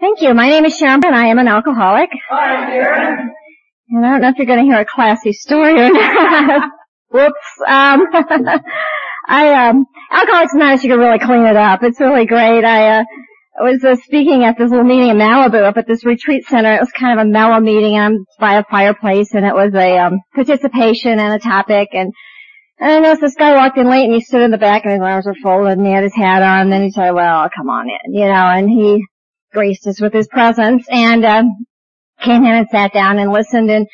Thank you. My name is Sharon and I am an alcoholic. Hi, Sharon. And I don't know if you're going to hear a classy story or not. Whoops. Um, I, um, Alcoholics Anonymous, you can really clean it up. It's really great. I, uh, was uh, speaking at this little meeting in Malibu up at this retreat center. It was kind of a mellow meeting. I'm by a fireplace and it was a, um, participation and a topic and and I noticed this guy walked in late and he stood in the back and his arms were folded and he had his hat on and then he said, well, come on in, you know, and he graced us with his presence and, uh, came in and sat down and listened and,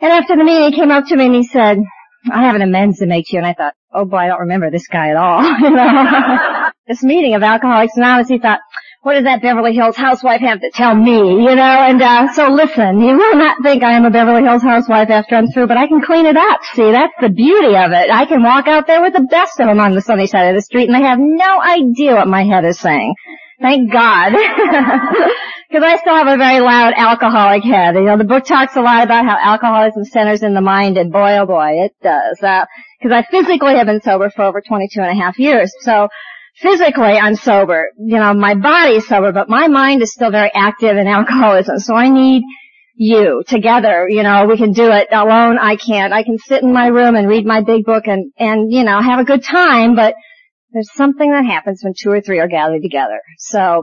and after the meeting he came up to me and he said, I have an amends to make to you and I thought, oh boy, I don't remember this guy at all, you know. this meeting of Alcoholics Anonymous, he thought, what does that Beverly Hills housewife have to tell me, you know? And, uh, so listen, you will not think I am a Beverly Hills housewife after I'm through, but I can clean it up. See, that's the beauty of it. I can walk out there with the best of them on the sunny side of the street and they have no idea what my head is saying. Thank God. Because I still have a very loud alcoholic head. You know, the book talks a lot about how alcoholism centers in the mind, and boy, oh boy, it does. Because uh, I physically have been sober for over 22 and a half years. So, physically I'm sober. You know, my body's sober, but my mind is still very active in alcoholism. So I need you together. You know, we can do it alone. I can't. I can sit in my room and read my big book and, and, you know, have a good time, but there's something that happens when two or three are gathered together. So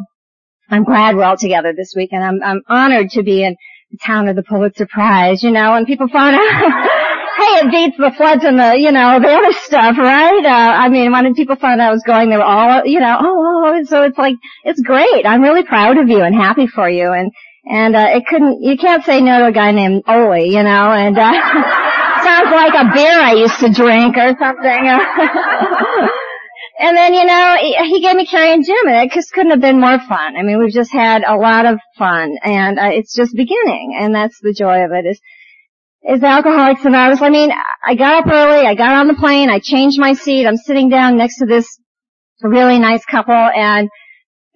I'm glad we're all together this week and I'm, I'm honored to be in the town of the Pulitzer Prize, you know, and people find out hey, it beats the floods and the, you know, the other stuff, right? Uh, I mean, when people found out I was going, they were all, you know, oh, oh, so it's like, it's great. I'm really proud of you and happy for you. And, and, uh, it couldn't, you can't say no to a guy named Ole, you know, and, uh, sounds like a beer I used to drink or something. and then, you know, he, gave me Carrie and Jim and it just couldn't have been more fun. I mean, we've just had a lot of fun and, uh, it's just beginning and that's the joy of it is, is Alcoholics Anonymous. I mean, I got up early, I got on the plane, I changed my seat, I'm sitting down next to this really nice couple and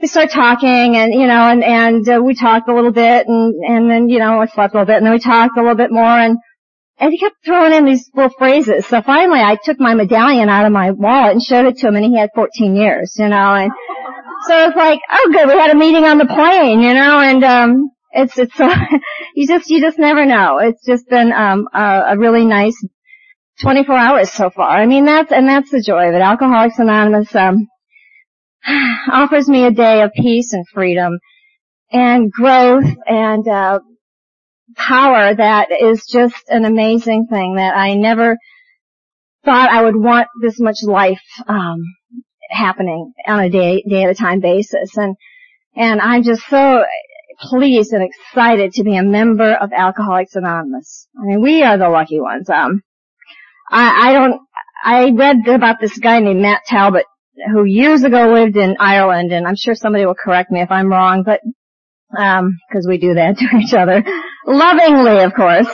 we start talking and, you know, and, and uh, we talked a little bit and, and then, you know, I slept a little bit and then we talked a little bit more and, and he kept throwing in these little phrases. So finally I took my medallion out of my wallet and showed it to him and he had 14 years, you know, and so it's like, oh good, we had a meeting on the plane, you know, and, um, it's it's uh, you just you just never know. It's just been um a, a really nice 24 hours so far. I mean that's and that's the joy of it. Alcoholics Anonymous um offers me a day of peace and freedom and growth and uh power that is just an amazing thing that I never thought I would want this much life um happening on a day day at a time basis and and I'm just so pleased and excited to be a member of Alcoholics Anonymous. I mean, we are the lucky ones. Um, I, I don't, I read about this guy named Matt Talbot who years ago lived in Ireland and I'm sure somebody will correct me if I'm wrong, but, um, cause we do that to each other. Lovingly, of course.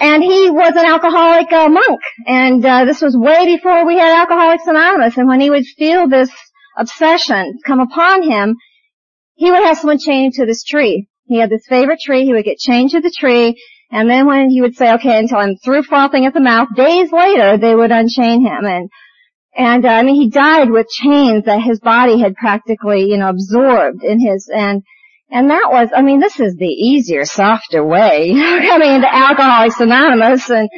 and he was an alcoholic uh, monk and uh, this was way before we had Alcoholics Anonymous and when he would feel this obsession come upon him, he would have someone chained to this tree. He had this favorite tree. He would get chained to the tree. And then when he would say, okay, until I'm through frothing at the mouth, days later, they would unchain him. And, and, uh, I mean, he died with chains that his body had practically, you know, absorbed in his, and, and that was, I mean, this is the easier, softer way coming into Alcoholics Anonymous and,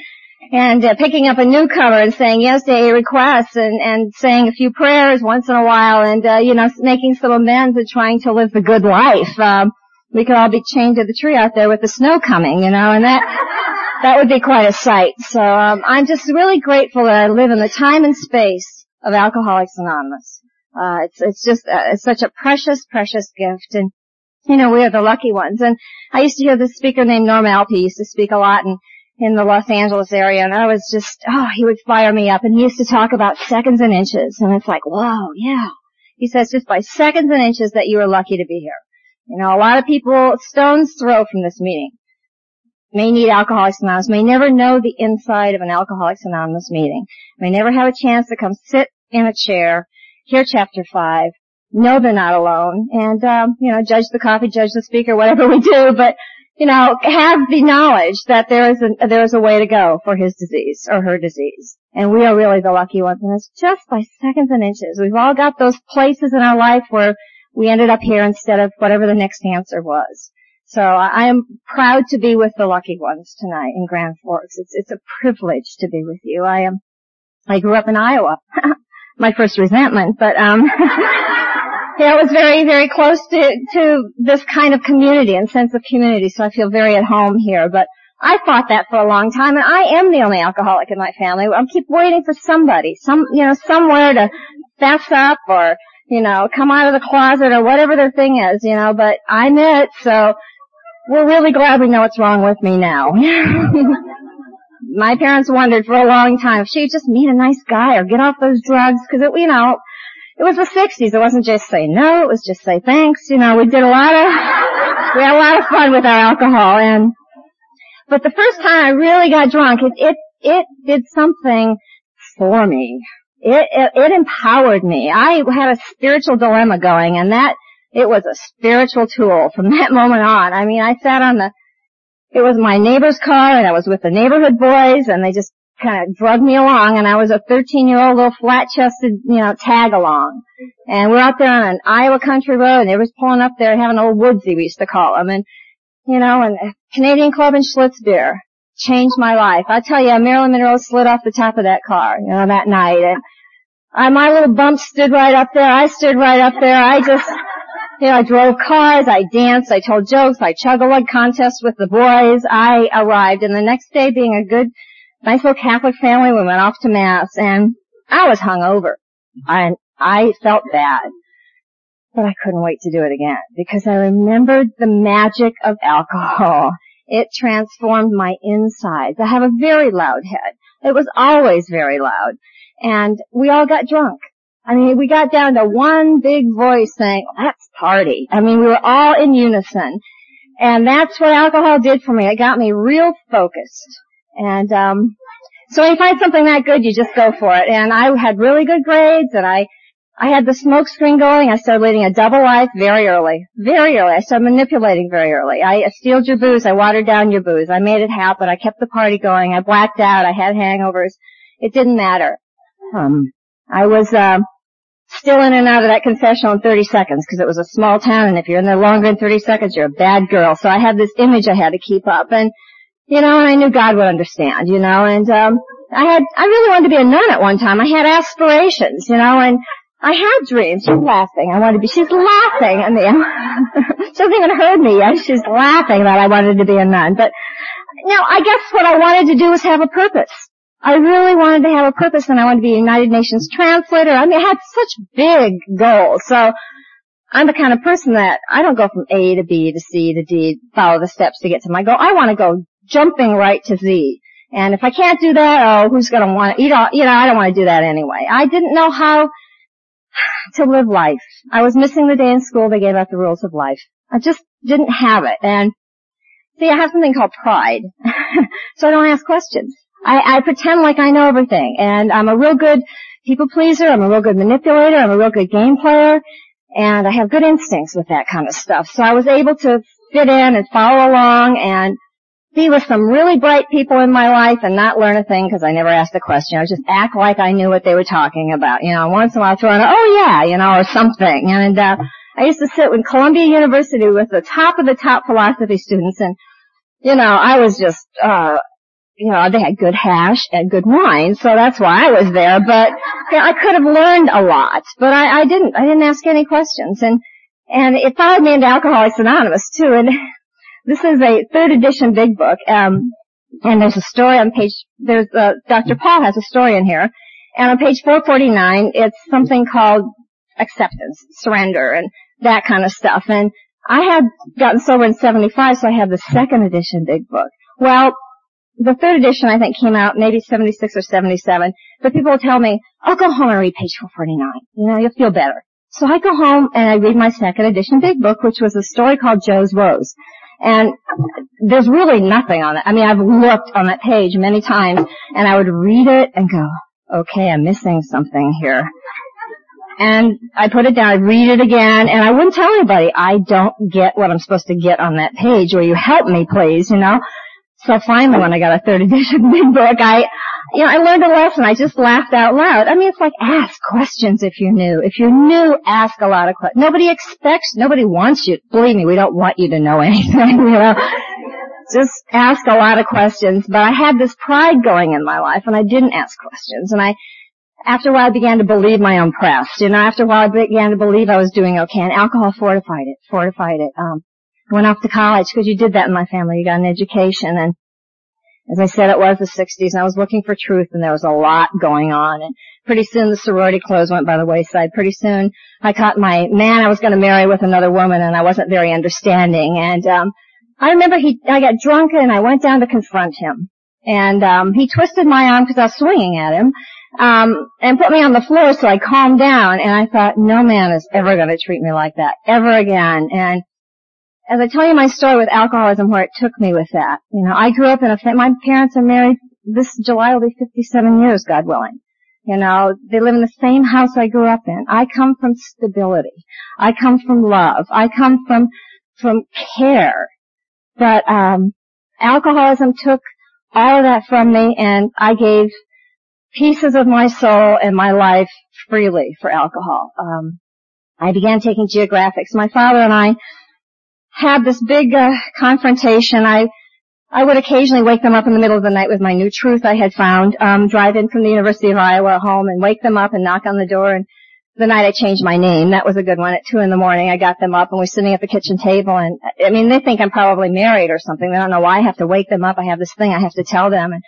and uh, picking up a newcomer and saying yes to a request and and saying a few prayers once in a while and uh, you know making some amends and trying to live the good life. Um, we could all be chained to the tree out there with the snow coming, you know, and that that would be quite a sight. So um, I'm just really grateful that I live in the time and space of Alcoholics Anonymous. Uh, it's it's just uh, it's such a precious precious gift and. You know, we are the lucky ones. And I used to hear this speaker named Norm Alpe used to speak a lot and in the Los Angeles area and I was just, oh, he would fire me up and he used to talk about seconds and inches and it's like, whoa, yeah. He says just by seconds and inches that you are lucky to be here. You know, a lot of people stones throw from this meeting may need Alcoholics Anonymous, may never know the inside of an Alcoholics Anonymous meeting, may never have a chance to come sit in a chair, hear chapter five, know they're not alone, and, um, you know, judge the coffee, judge the speaker, whatever we do, but you know, have the knowledge that there is a, there is a way to go for his disease or her disease. And we are really the lucky ones. And it's just by seconds and inches. We've all got those places in our life where we ended up here instead of whatever the next answer was. So I am proud to be with the lucky ones tonight in Grand Forks. It's it's a privilege to be with you. I am I grew up in Iowa. My first resentment, but um yeah, it was very, very close to to this kind of community and sense of community, so I feel very at home here. But I fought that for a long time, and I am the only alcoholic in my family. I keep waiting for somebody, some you know, somewhere to fess up or you know, come out of the closet or whatever their thing is, you know. But I'm it, so we're really glad we know what's wrong with me now. My parents wondered for a long time if she'd just meet a nice guy or get off those drugs, because it, you know, it was the 60s. It wasn't just say no, it was just say thanks. You know, we did a lot of, we had a lot of fun with our alcohol and, but the first time I really got drunk, it, it, it did something for me. It, it, it empowered me. I had a spiritual dilemma going and that it was a spiritual tool from that moment on. I mean, I sat on the, it was my neighbor's car and I was with the neighborhood boys and they just kind of drugged me along and I was a 13 year old little flat chested, you know, tag along. And we're out there on an Iowa country road and they was pulling up there having old woodsy we used to call them and, you know, and Canadian Club and Schlitz beer changed my life. I tell you, Marilyn Monroe slid off the top of that car, you know, that night and I, my little bump stood right up there. I stood right up there. I just, you know, I drove cars, I danced, I told jokes, I chug-a-lug contests with the boys. I arrived, and the next day, being a good, nice little Catholic family, we went off to mass, and I was hungover. I I felt bad, but I couldn't wait to do it again because I remembered the magic of alcohol. It transformed my insides. I have a very loud head. It was always very loud, and we all got drunk. I mean, we got down to one big voice saying, let's party. I mean, we were all in unison. And that's what alcohol did for me. It got me real focused. And, um, so when you find something that good, you just go for it. And I had really good grades and I, I had the smoke screen going. I started leading a double life very early. Very early. I started manipulating very early. I stealed your booze. I watered down your booze. I made it happen. I kept the party going. I blacked out. I had hangovers. It didn't matter. Um, I was, um, still in and out of that confessional in 30 seconds because it was a small town and if you're in there longer than 30 seconds, you're a bad girl. So I had this image I had to keep up and, you know, and I knew God would understand, you know, and, um, I had, I really wanted to be a nun at one time. I had aspirations, you know, and I had dreams. She's laughing. I wanted to be, she's laughing at me. she hasn't even heard me yet. She's laughing that I wanted to be a nun. But, now I guess what I wanted to do was have a purpose. I really wanted to have a purpose and I wanted to be a United Nations translator. I mean, I had such big goals. So I'm the kind of person that I don't go from A to B to C to D, follow the steps to get to my goal. I want to go jumping right to Z. And if I can't do that, oh, who's going to want to, you know, you know, I don't want to do that anyway. I didn't know how to live life. I was missing the day in school they gave out the rules of life. I just didn't have it. And see, I have something called pride. so I don't ask questions. I, I pretend like I know everything, and I'm a real good people pleaser. I'm a real good manipulator. I'm a real good game player, and I have good instincts with that kind of stuff. So I was able to fit in and follow along and be with some really bright people in my life and not learn a thing because I never asked a question. I would just act like I knew what they were talking about. You know, once in a while throw in, oh yeah, you know, or something. And, uh, I used to sit in Columbia University with the top of the top philosophy students and, you know, I was just, uh, you know, they had good hash and good wine, so that's why I was there. But you know, I could have learned a lot, but I, I didn't. I didn't ask any questions, and and it followed me into Alcoholics Anonymous too. And this is a third edition big book, um, and there's a story on page. There's uh, Dr. Paul has a story in here, and on page 449, it's something called acceptance, surrender, and that kind of stuff. And I had gotten sober in 75, so I had the second edition big book. Well, the third edition I think came out maybe 76 or 77, but people will tell me, I'll go home and read page 449. You know, you'll feel better. So I go home and I read my second edition big book, which was a story called Joe's Woes. And there's really nothing on it. I mean, I've looked on that page many times and I would read it and go, okay, I'm missing something here. And I put it down, I read it again, and I wouldn't tell anybody, I don't get what I'm supposed to get on that page. Will you help me please, you know? So finally when I got a third edition big book, I, you know, I learned a lesson. I just laughed out loud. I mean, it's like ask questions if you're new. If you're new, ask a lot of questions. Nobody expects, nobody wants you. Believe me, we don't want you to know anything, you know. Just ask a lot of questions. But I had this pride going in my life and I didn't ask questions. And I, after a while I began to believe my own press. You know, after a while I began to believe I was doing okay and alcohol fortified it, fortified it. Um, went off to college because you did that in my family. You got an education and as I said, it was the 60s and I was looking for truth and there was a lot going on and pretty soon the sorority clothes went by the wayside. Pretty soon I caught my man I was going to marry with another woman and I wasn't very understanding and, um, I remember he, I got drunk and I went down to confront him and, um, he twisted my arm because I was swinging at him um, and put me on the floor so I calmed down and I thought, no man is ever going to treat me like that ever again. And as I tell you my story with alcoholism, where it took me with that, you know, I grew up in a family. My parents are married. This July will be 57 years, God willing. You know, they live in the same house I grew up in. I come from stability. I come from love. I come from from care. But um, alcoholism took all of that from me, and I gave pieces of my soul and my life freely for alcohol. Um, I began taking geographics. My father and I had this big uh, confrontation. I I would occasionally wake them up in the middle of the night with my new truth I had found. Um, drive in from the University of Iowa home and wake them up and knock on the door. And the night I changed my name, that was a good one. At two in the morning, I got them up and we're sitting at the kitchen table. And I mean, they think I'm probably married or something. They don't know why I have to wake them up. I have this thing I have to tell them. And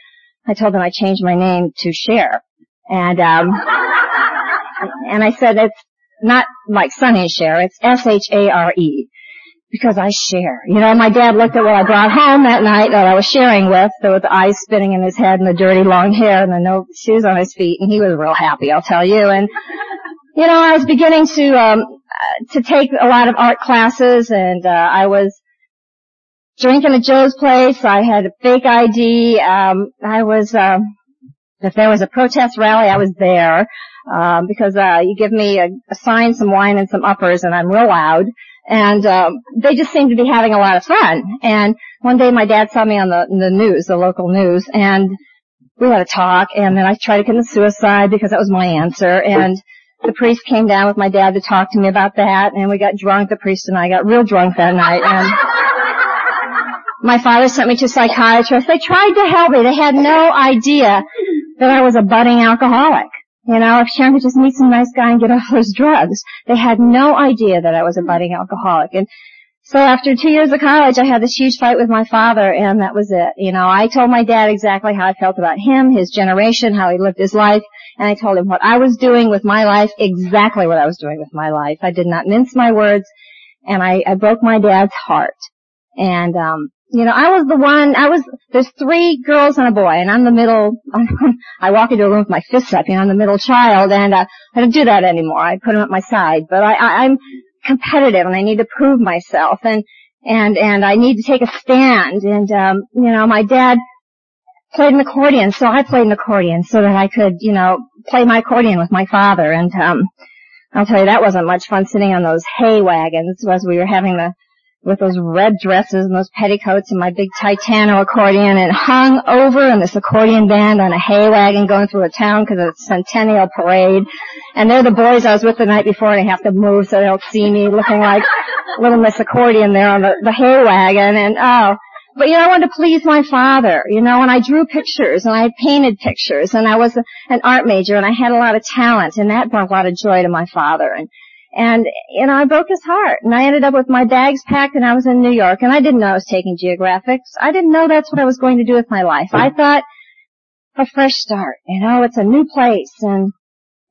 I told them I changed my name to Cher. And, um, and I said it's not like Sonny Cher, it's S-H-A-R-E. Because I share. You know, my dad looked at what I brought home that night that I was sharing with, so with the eyes spinning in his head and the dirty long hair and the no shoes on his feet, and he was real happy, I'll tell you. And, you know, I was beginning to, um, to take a lot of art classes and, uh, I was, drinking at Joe's place. I had a fake ID. Um, I was, uh, if there was a protest rally, I was there um, because uh, you give me a, a sign, some wine, and some uppers, and I'm real loud. And um, they just seemed to be having a lot of fun. And one day, my dad saw me on the the news, the local news, and we had a talk. And then I tried to commit suicide because that was my answer. And the priest came down with my dad to talk to me about that, and we got drunk. The priest and I got real drunk that night, and my father sent me to psychiatrists. They tried to help me. They had no idea that I was a budding alcoholic. You know, if Sharon could just meet some nice guy and get off those drugs. They had no idea that I was a budding alcoholic. And so after two years of college, I had this huge fight with my father, and that was it. You know, I told my dad exactly how I felt about him, his generation, how he lived his life, and I told him what I was doing with my life, exactly what I was doing with my life. I did not mince my words, and I, I broke my dad's heart. And um, you know, I was the one, I was, there's three girls and a boy, and I'm the middle, I walk into a room with my fists up, you know, I'm the middle child, and uh, I don't do that anymore. I put them at my side. But I, I, I'm competitive, and I need to prove myself, and, and, and I need to take a stand, and, um, you know, my dad played an accordion, so I played an accordion so that I could, you know, play my accordion with my father, and, um, I'll tell you, that wasn't much fun sitting on those hay wagons as we were having the with those red dresses and those petticoats and my big Titano accordion and hung over in this accordion band on a hay wagon going through a town because of the centennial parade. And they're the boys I was with the night before and I have to move so they don't see me looking like little Miss Accordion there on the, the hay wagon and oh. But you know, I wanted to please my father, you know, and I drew pictures and I painted pictures and I was a, an art major and I had a lot of talent and that brought a lot of joy to my father and and, you know, I broke his heart. And I ended up with my bags packed and I was in New York. And I didn't know I was taking geographics. I didn't know that's what I was going to do with my life. I mm-hmm. thought, a fresh start. You know, it's a new place. And,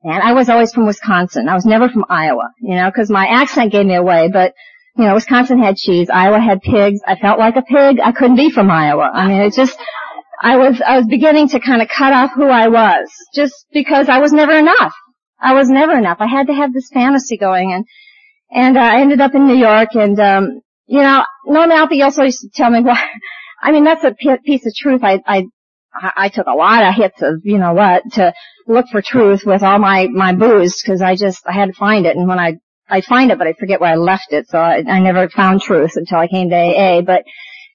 and I was always from Wisconsin. I was never from Iowa, you know, because my accent gave me away. But, you know, Wisconsin had cheese. Iowa had pigs. I felt like a pig. I couldn't be from Iowa. I mean, it just, I was, I was beginning to kind of cut off who I was just because I was never enough. I was never enough. I had to have this fantasy going and, and uh, I ended up in New York and, um, you know, Norm Alpe also used to tell me, well, I mean, that's a piece of truth. I, I, I took a lot of hits of, you know what, to look for truth with all my, my booze because I just, I had to find it and when I, I find it but I forget where I left it so I, I never found truth until I came to AA but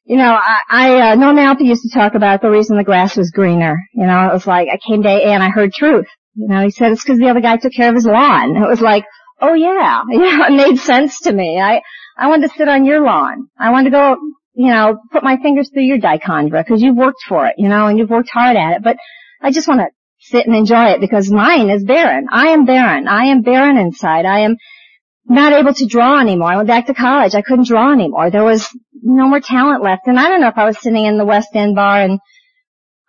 you know, I, I uh, Norman Alpy used to talk about the reason the grass was greener. You know, it was like I came to AA and I heard truth. You know, he said it's because the other guy took care of his lawn. It was like, oh yeah, yeah, it made sense to me. I I wanted to sit on your lawn. I wanted to go, you know, put my fingers through your dichondra because you've worked for it, you know, and you've worked hard at it. But I just want to sit and enjoy it because mine is barren. I am barren. I am barren inside. I am not able to draw anymore. I went back to college. I couldn't draw anymore. There was no more talent left. And I don't know if I was sitting in the West End bar in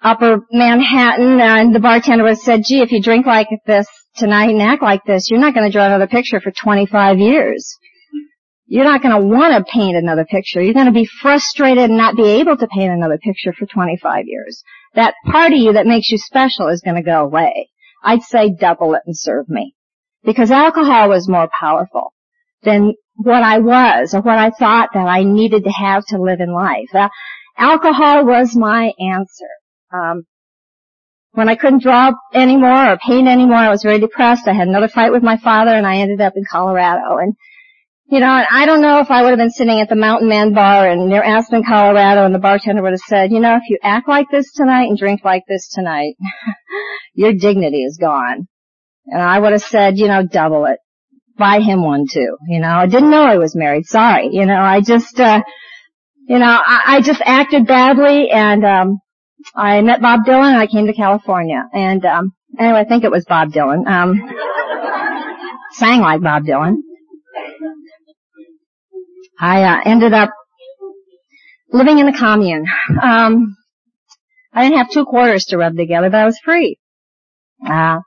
upper Manhattan and the bartender said, gee, if you drink like this tonight and act like this, you're not going to draw another picture for 25 years. You're not going to want to paint another picture. You're going to be frustrated and not be able to paint another picture for 25 years. That part of you that makes you special is going to go away. I'd say double it and serve me. Because alcohol was more powerful than what I was or what I thought that I needed to have to live in life. Uh, alcohol was my answer. Um, when I couldn't draw anymore or paint anymore, I was very depressed. I had another fight with my father and I ended up in Colorado. And, you know, I don't know if I would have been sitting at the Mountain Man bar in near Aspen, Colorado and the bartender would have said, you know, if you act like this tonight and drink like this tonight, your dignity is gone. And I would have said, you know, double it. Buy him one too. You know, I didn't know I was married. Sorry. You know, I just, uh, you know, I, I just acted badly and, um, I met Bob Dylan and I came to California. And, um, anyway, I think it was Bob Dylan. Um, sang like Bob Dylan. I, uh, ended up living in the commune. Um, I didn't have two quarters to rub together, but I was free. Uh,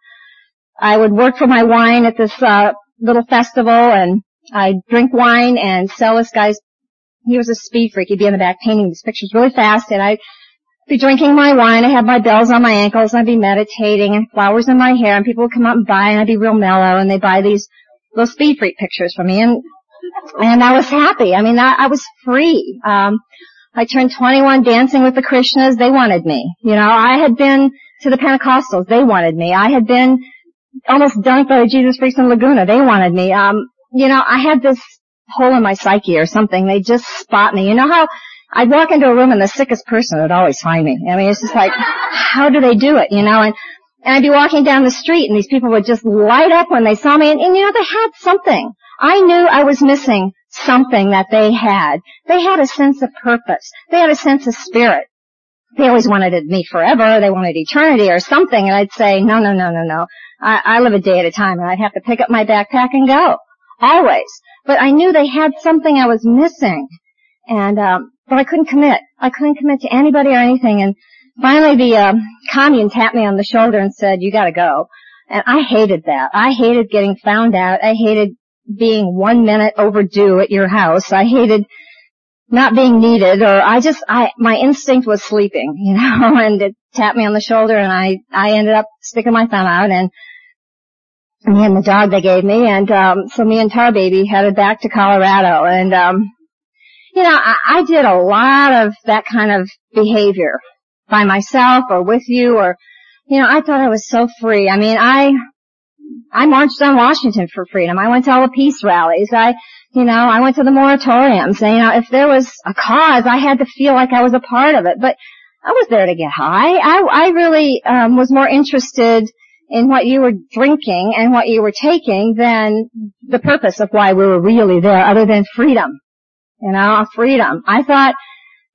I would work for my wine at this uh, little festival, and I'd drink wine and sell this guy's. He was a speed freak. He'd be in the back painting these pictures really fast, and I'd be drinking my wine. I had my bells on my ankles, I'd be meditating, and flowers in my hair, and people would come up and buy, and I'd be real mellow, and they'd buy these little speed freak pictures for me, and and I was happy. I mean, I, I was free. Um, I turned 21 dancing with the Krishnas. They wanted me. You know, I had been to the Pentecostals. They wanted me. I had been almost dunked by the Jesus Freaks in Laguna. They wanted me. Um, you know, I had this hole in my psyche or something. They just spot me. You know how I'd walk into a room and the sickest person would always find me. I mean, it's just like, how do they do it? You know, and, and I'd be walking down the street and these people would just light up when they saw me and, and you know, they had something. I knew I was missing something that they had. They had a sense of purpose. They had a sense of spirit they always wanted me forever. They wanted eternity or something. And I'd say, no, no, no, no, no. I, I live a day at a time and I'd have to pick up my backpack and go. Always. But I knew they had something I was missing. And, um, but I couldn't commit. I couldn't commit to anybody or anything. And finally the, um, commune tapped me on the shoulder and said, you gotta go. And I hated that. I hated getting found out. I hated being one minute overdue at your house. I hated not being needed or I just, I, my instinct was sleeping, you know, and it tapped me on the shoulder and I, I ended up sticking my thumb out and me and the dog they gave me and, um, so me and Tar Baby headed back to Colorado and, um, you know, I, I did a lot of that kind of behavior by myself or with you or, you know, I thought I was so free. I mean, I, I marched on Washington for freedom. I went to all the peace rallies. I, you know, I went to the moratoriums. And, you know, if there was a cause, I had to feel like I was a part of it. But I was there to get high. I, I really um, was more interested in what you were drinking and what you were taking than the purpose of why we were really there, other than freedom. You know, freedom. I thought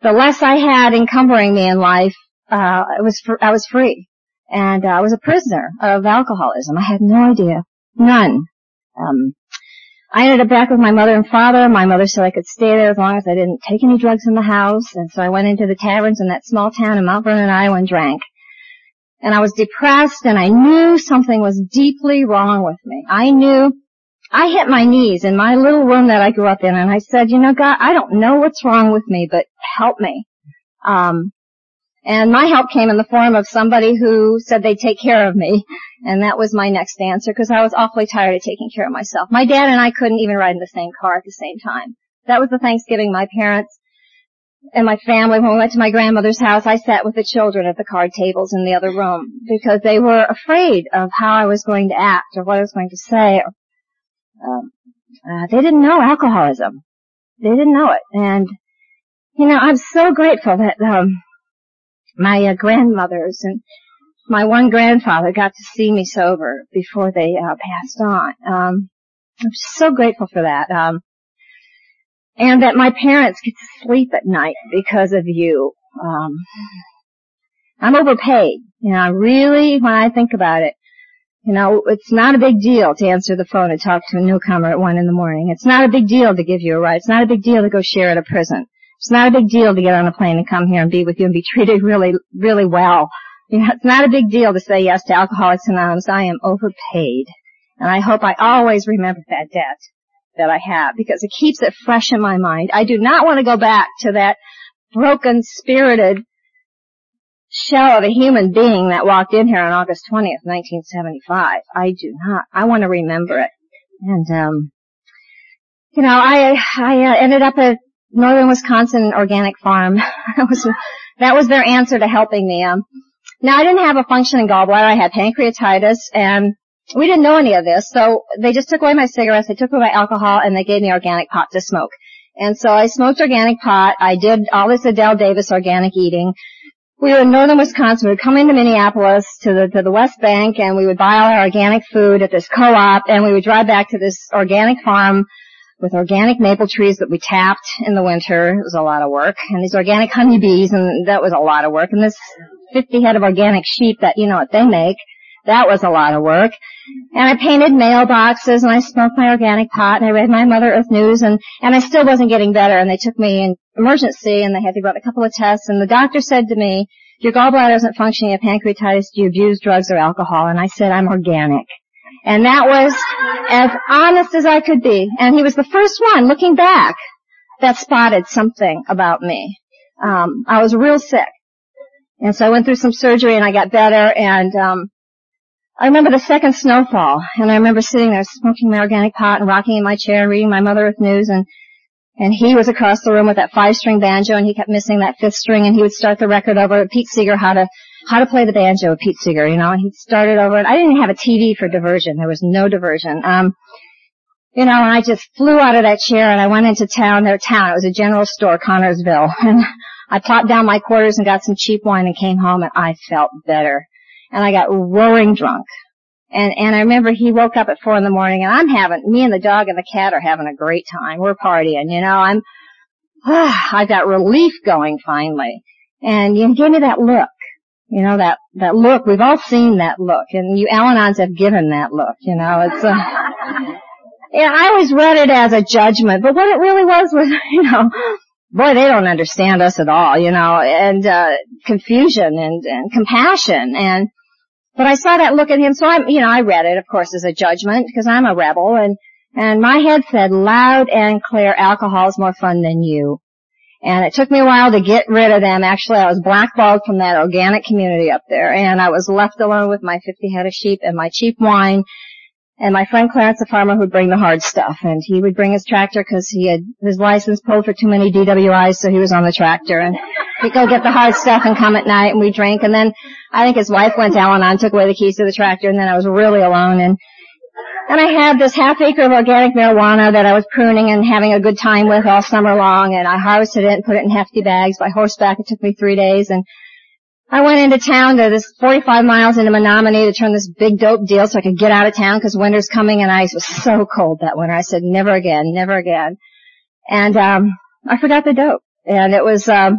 the less I had encumbering me in life, uh, it was fr- I was free, and uh, I was a prisoner of alcoholism. I had no idea, none. Um, I ended up back with my mother and father. My mother said I could stay there as long as I didn't take any drugs in the house. And so I went into the taverns in that small town in Mount Vernon, Iowa and drank. And I was depressed and I knew something was deeply wrong with me. I knew I hit my knees in my little room that I grew up in and I said, you know, God, I don't know what's wrong with me, but help me. Um, and my help came in the form of somebody who said they'd take care of me. And that was my next answer because I was awfully tired of taking care of myself. My dad and I couldn't even ride in the same car at the same time. That was the Thanksgiving my parents and my family, when we went to my grandmother's house, I sat with the children at the card tables in the other room because they were afraid of how I was going to act or what I was going to say. Um, uh, they didn't know alcoholism. They didn't know it. And you know, I'm so grateful that um, my uh, grandmothers and my one grandfather got to see me sober before they uh, passed on. Um, I'm just so grateful for that. Um, and that my parents get to sleep at night because of you. Um, I'm overpaid. You know, really, when I think about it, you know, it's not a big deal to answer the phone and talk to a newcomer at one in the morning. It's not a big deal to give you a ride. It's not a big deal to go share at a prison. It's not a big deal to get on a plane and come here and be with you and be treated really, really well. You know, it's not a big deal to say yes to Alcoholics Anonymous. I am overpaid. And I hope I always remember that debt that I have because it keeps it fresh in my mind. I do not want to go back to that broken spirited shell of a human being that walked in here on August 20th, 1975. I do not. I want to remember it. And, um, you know, I, I uh, ended up at Northern Wisconsin Organic Farm. that was, that was their answer to helping me. Um, now I didn't have a functioning gallbladder. I had pancreatitis and we didn't know any of this. So they just took away my cigarettes, they took away my alcohol, and they gave me organic pot to smoke. And so I smoked organic pot. I did all this Adelle Davis organic eating we were in northern Wisconsin. We would come into Minneapolis to the to the West Bank, and we would buy all our organic food at this co-op, and we would drive back to this organic farm with organic maple trees that we tapped in the winter. It was a lot of work, and these organic honeybees, and that was a lot of work. And this 50 head of organic sheep that you know what they make, that was a lot of work. And I painted mailboxes, and I smoked my organic pot, and I read my Mother Earth News, and and I still wasn't getting better. And they took me in emergency and they had to run a couple of tests and the doctor said to me, your gallbladder isn't functioning, you have pancreatitis, do you abuse drugs or alcohol? And I said, I'm organic. And that was as honest as I could be. And he was the first one, looking back, that spotted something about me. Um, I was real sick. And so I went through some surgery and I got better and, um, I remember the second snowfall and I remember sitting there smoking my organic pot and rocking in my chair and reading my Mother Earth News and and he was across the room with that five string banjo and he kept missing that fifth string and he would start the record over Pete Seeger how to how to play the banjo Pete Seeger, you know, and he started over and I didn't have a TV for diversion. There was no diversion. Um you know, and I just flew out of that chair and I went into town, their town. It was a general store, Connorsville. And I plopped down my quarters and got some cheap wine and came home and I felt better. And I got roaring drunk. And and I remember he woke up at four in the morning, and I'm having me and the dog and the cat are having a great time. We're partying, you know. I'm ah, I've got relief going finally, and you gave me that look, you know that that look. We've all seen that look, and you Al-Anons have given that look. You know, it's a. Yeah, I always read it as a judgment, but what it really was was, you know, boy, they don't understand us at all, you know, and uh confusion and and compassion and but I saw that look at him, so I, you know, I read it, of course, as a judgment, because I'm a rebel, and, and my head said loud and clear, alcohol is more fun than you. And it took me a while to get rid of them. Actually, I was blackballed from that organic community up there, and I was left alone with my 50 head of sheep and my cheap wine, and my friend Clarence, the farmer, would bring the hard stuff, and he would bring his tractor because he had his license pulled for too many DWIs, so he was on the tractor, and he'd go get the hard stuff and come at night, and we drink, and then I think his wife went to Al-Anon, took away the keys to the tractor, and then I was really alone, and and I had this half acre of organic marijuana that I was pruning and having a good time with all summer long, and I harvested it and put it in hefty bags by horseback. It took me three days, and I went into town to this 45 miles into Menominee to turn this big dope deal so I could get out of town because winter's coming and ice was so cold that winter. I said, never again, never again. And, um, I forgot the dope. And it was, um,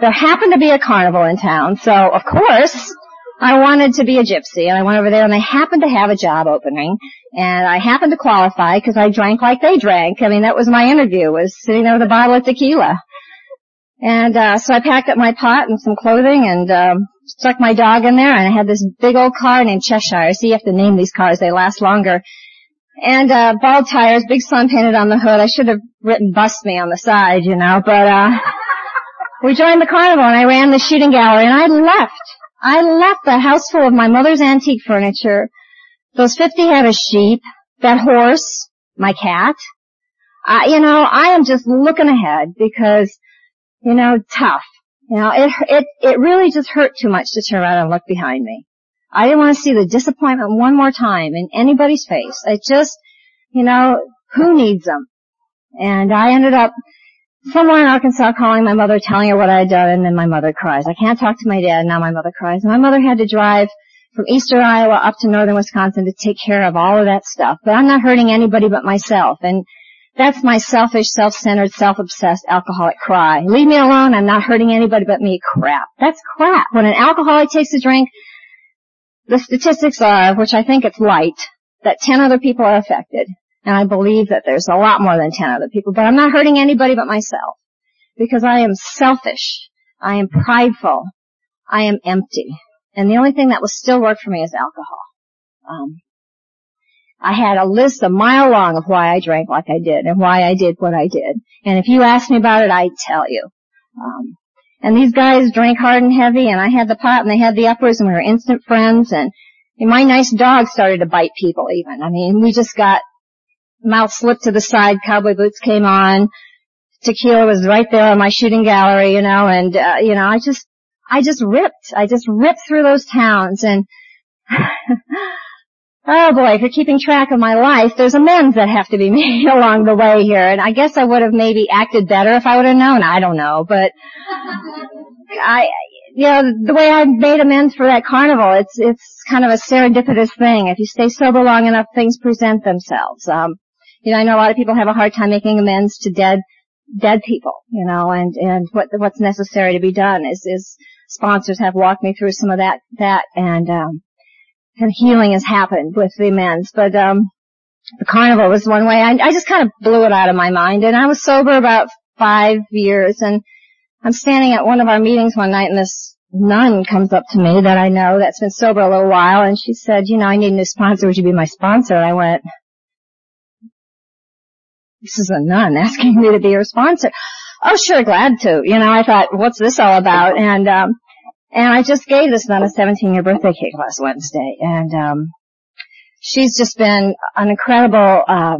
there happened to be a carnival in town. So, of course, I wanted to be a gypsy and I went over there and they happened to have a job opening and I happened to qualify because I drank like they drank. I mean, that was my interview was sitting there with a bottle of tequila. And uh, so I packed up my pot and some clothing and um, stuck my dog in there. And I had this big old car named Cheshire. See, you have to name these cars; they last longer. And uh, bald tires, big sun painted on the hood. I should have written "Bust Me" on the side, you know. But uh, we joined the carnival, and I ran the shooting gallery, and I left. I left the house full of my mother's antique furniture, those 50 head of sheep, that horse, my cat. Uh, you know, I am just looking ahead because you know, tough. You know, it, it, it really just hurt too much to turn around and look behind me. I didn't want to see the disappointment one more time in anybody's face. I just, you know, who needs them? And I ended up somewhere in Arkansas calling my mother, telling her what I had done, and then my mother cries. I can't talk to my dad, now my mother cries. And my mother had to drive from eastern Iowa up to northern Wisconsin to take care of all of that stuff. But I'm not hurting anybody but myself. And that's my selfish, self-centered, self-obsessed alcoholic cry. Leave me alone, I'm not hurting anybody but me. Crap. That's crap. When an alcoholic takes a drink, the statistics are, which I think it's light, that 10 other people are affected. And I believe that there's a lot more than 10 other people, but I'm not hurting anybody but myself. Because I am selfish. I am prideful. I am empty. And the only thing that will still work for me is alcohol. Um, I had a list a mile long of why I drank like I did and why I did what I did. And if you asked me about it, I'd tell you. Um, and these guys drank hard and heavy and I had the pot and they had the uppers and we were instant friends and, and my nice dog started to bite people even. I mean, we just got mouth slipped to the side, cowboy boots came on, tequila was right there on my shooting gallery, you know, and, uh, you know, I just, I just ripped. I just ripped through those towns and, oh boy, if you're keeping track of my life, there's amends that have to be made along the way here. And I guess I would have maybe acted better if I would have known. I don't know, but I, you know, the way I made amends for that carnival, it's, it's kind of a serendipitous thing. If you stay sober long enough, things present themselves. Um, you know, I know a lot of people have a hard time making amends to dead, dead people, you know, and, and what, what's necessary to be done is, is sponsors have walked me through some of that, that, and, um, and healing has happened with the amends. But, um, the carnival was one way. I, I just kind of blew it out of my mind and I was sober about five years and I'm standing at one of our meetings one night and this nun comes up to me that I know that's been sober a little while and she said, you know, I need a new sponsor. Would you be my sponsor? And I went, this is a nun asking me to be her sponsor. Oh, sure, glad to. You know, I thought, what's this all about? And, um, and I just gave this nun a 17 year birthday cake last Wednesday. And, um, she's just been an incredible, um,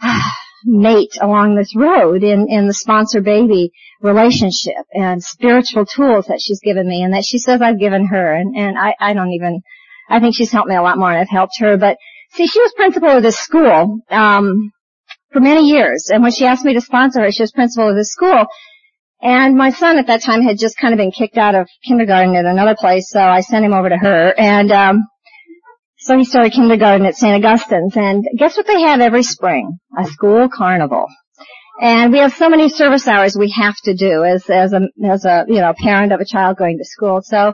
mate along this road in, in the sponsor baby relationship and spiritual tools that she's given me and that she says I've given her. And, and I, I don't even, I think she's helped me a lot more and I've helped her. But See, she was principal of this school um, for many years, and when she asked me to sponsor her, she was principal of this school. And my son at that time had just kind of been kicked out of kindergarten at another place, so I sent him over to her. And um, so he started kindergarten at St. Augustine's. And guess what they have every spring? A school carnival. And we have so many service hours we have to do as as a as a you know parent of a child going to school. So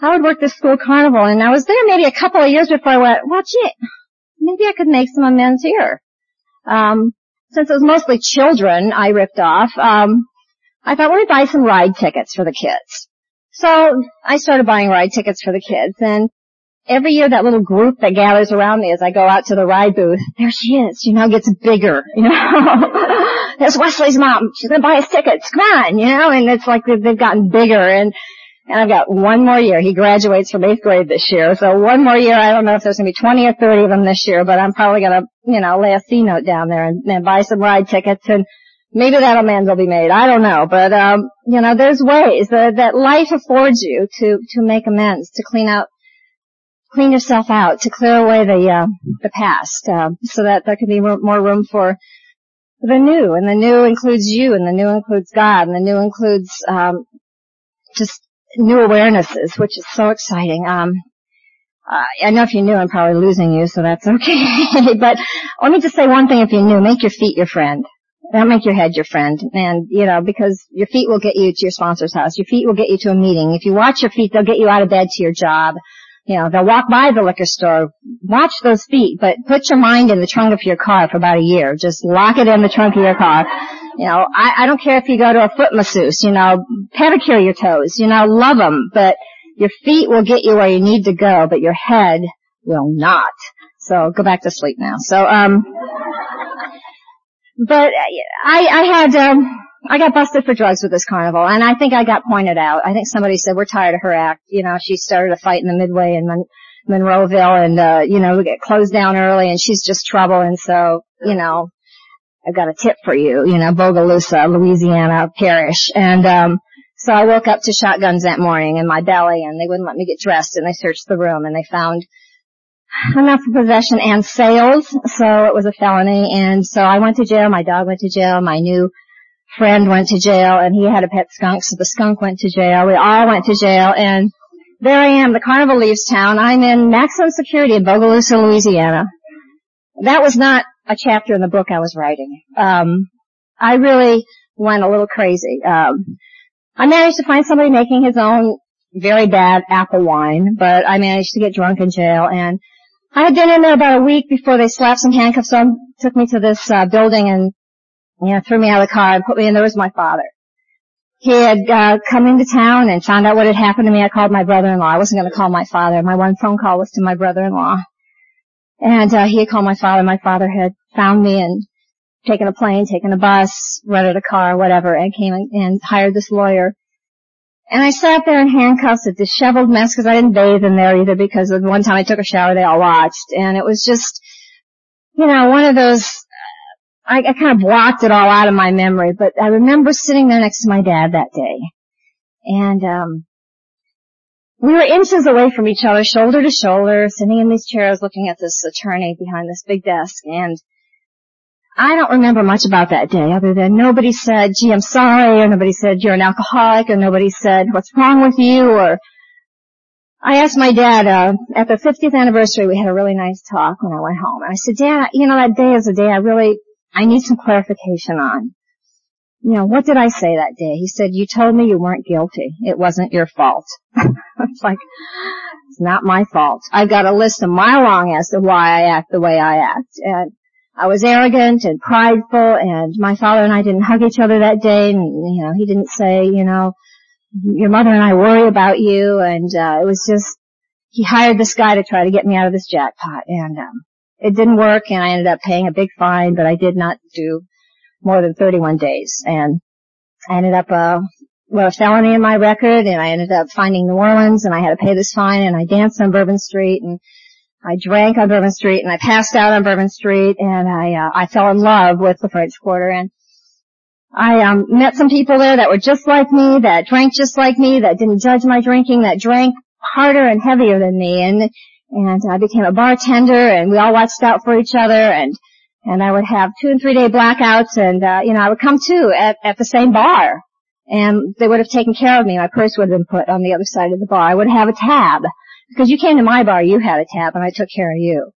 I would work the school carnival, and I was there maybe a couple of years before I went, well, gee, maybe I could make some amends here. Um, since it was mostly children I ripped off, um, I thought, me buy some ride tickets for the kids. So I started buying ride tickets for the kids, and every year that little group that gathers around me as I go out to the ride booth, there she is, you know, gets bigger, you know. There's Wesley's mom. She's gonna buy us tickets. Come on, you know, and it's like they've gotten bigger and and I've got one more year. He graduates from eighth grade this year. So one more year. I don't know if there's going to be 20 or 30 of them this year, but I'm probably going to, you know, lay a C note down there and, and buy some ride tickets and maybe that amends will be made. I don't know. But, um, you know, there's ways that, that life affords you to, to make amends, to clean out, clean yourself out, to clear away the, uh, the past, um, so that there can be more room for the new. And the new includes you and the new includes God and the new includes, um, just new awarenesses, which is so exciting. Um, uh, I know if you're new, I'm probably losing you, so that's okay. but let me just say one thing if you're new, make your feet your friend. Don't make your head your friend. And, you know, because your feet will get you to your sponsor's house. Your feet will get you to a meeting. If you watch your feet, they'll get you out of bed to your job. You know, they'll walk by the liquor store. Watch those feet, but put your mind in the trunk of your car for about a year. Just lock it in the trunk of your car. You know, I, I don't care if you go to a foot masseuse, you know, pedicure your toes, you know, love them, but your feet will get you where you need to go, but your head will not. So go back to sleep now. So, um, but I, I had, um, I got busted for drugs with this carnival, and I think I got pointed out. I think somebody said, we're tired of her act. You know, she started a fight in the Midway in Mon- Monroeville, and, uh, you know, we get closed down early, and she's just trouble, and so, you know, I've got a tip for you, you know, Bogalusa, Louisiana Parish. And, um, so I woke up to shotguns that morning in my belly, and they wouldn't let me get dressed, and they searched the room, and they found unlawful possession and sales, so it was a felony. And so I went to jail. My dog went to jail. My new friend went to jail, and he had a pet skunk, so the skunk went to jail. We all went to jail, and there I am. The carnival leaves town. I'm in maximum security in Bogalusa, Louisiana. That was not a chapter in the book I was writing. Um, I really went a little crazy. Um, I managed to find somebody making his own very bad apple wine, but I managed to get drunk in jail and I had been in there about a week before they slapped some handcuffs on, took me to this uh, building and you know threw me out of the car and put me in. There was my father. He had uh, come into town and found out what had happened to me. I called my brother-in-law. I wasn't going to call my father. My one phone call was to my brother-in-law, and uh, he had called my father. My father had found me and taken a plane, taken a bus, rented a car, whatever, and came and hired this lawyer and I sat there in handcuffs, a disheveled mess, because I didn't bathe in there either, because the one time I took a shower, they all watched. And it was just, you know, one of those, I, I kind of blocked it all out of my memory, but I remember sitting there next to my dad that day. And, um, we were inches away from each other, shoulder to shoulder, sitting in these chairs looking at this attorney behind this big desk. And I don't remember much about that day other than nobody said, gee, I'm sorry, or nobody said you're an alcoholic, or nobody said what's wrong with you, or I asked my dad, uh, at the 50th anniversary, we had a really nice talk when I went home. And I said, Dad, you know, that day is a day I really, I need some clarification on. You know, what did I say that day? He said, you told me you weren't guilty. It wasn't your fault. it's like, it's not my fault. I've got a list a mile long as to why I act the way I act. And I was arrogant and prideful and my father and I didn't hug each other that day and, you know, he didn't say, you know, your mother and I worry about you and, uh, it was just, he hired this guy to try to get me out of this jackpot and, um, it didn't work and I ended up paying a big fine, but I did not do more than 31 days. And I ended up, uh, with a felony in my record and I ended up finding New Orleans and I had to pay this fine and I danced on Bourbon Street and I drank on Bourbon Street and I passed out on Bourbon Street and I uh, I fell in love with the French Quarter. And I um met some people there that were just like me, that drank just like me, that didn't judge my drinking, that drank harder and heavier than me. And and I became a bartender and we all watched out for each other and and I would have two and three day blackouts and uh you know I would come to at at the same bar and they would have taken care of me. My purse would have been put on the other side of the bar. I would have a tab because you came to my bar, you had a tab, and I took care of you.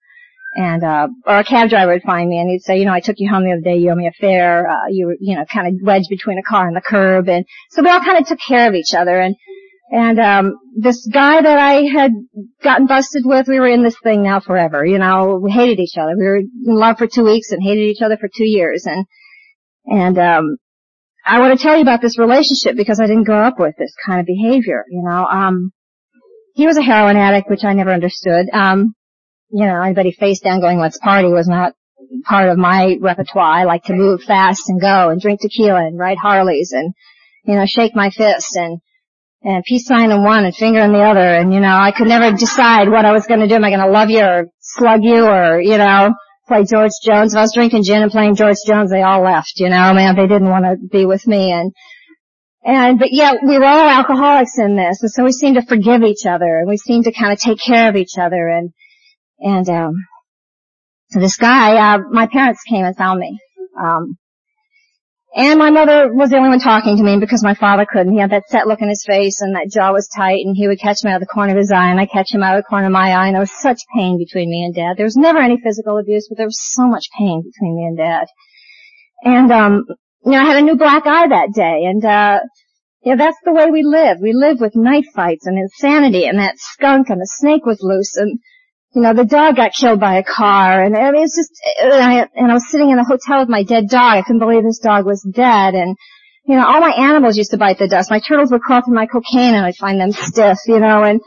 And, uh, or a cab driver would find me and he'd say, you know, I took you home the other day, you owe me a fare, uh, you were, you know, kind of wedged between a car and the curb. And so we all kind of took care of each other. And, and, um, this guy that I had gotten busted with, we were in this thing now forever. You know, we hated each other. We were in love for two weeks and hated each other for two years. And, and, um, I want to tell you about this relationship because I didn't grow up with this kind of behavior, you know. Um, he was a heroin addict, which I never understood. Um, you know, anybody face down going, let's party was not part of my repertoire. I like to move fast and go and drink tequila and ride Harleys and, you know, shake my fist and, and peace sign in one and finger in the other. And, you know, I could never decide what I was going to do. Am I going to love you or slug you or, you know, play George Jones? If I was drinking gin and playing George Jones, they all left, you know, man, they didn't want to be with me. And, and, but yet we were all alcoholics in this, and so we seemed to forgive each other, and we seemed to kind of take care of each other, and, and, um, so this guy, uh, my parents came and found me. Um, and my mother was the only one talking to me because my father couldn't. He had that set look in his face and that jaw was tight and he would catch me out of the corner of his eye and I'd catch him out of the corner of my eye and there was such pain between me and dad. There was never any physical abuse, but there was so much pain between me and dad. And, um, you know, I had a new black eye that day and, uh, yeah, that's the way we live. We live with knife fights and insanity and that skunk and the snake was loose and, you know, the dog got killed by a car and I mean, it's just, and I, and I was sitting in a hotel with my dead dog. I couldn't believe this dog was dead and, you know, all my animals used to bite the dust. My turtles would crawl through my cocaine and I'd find them stiff, you know, and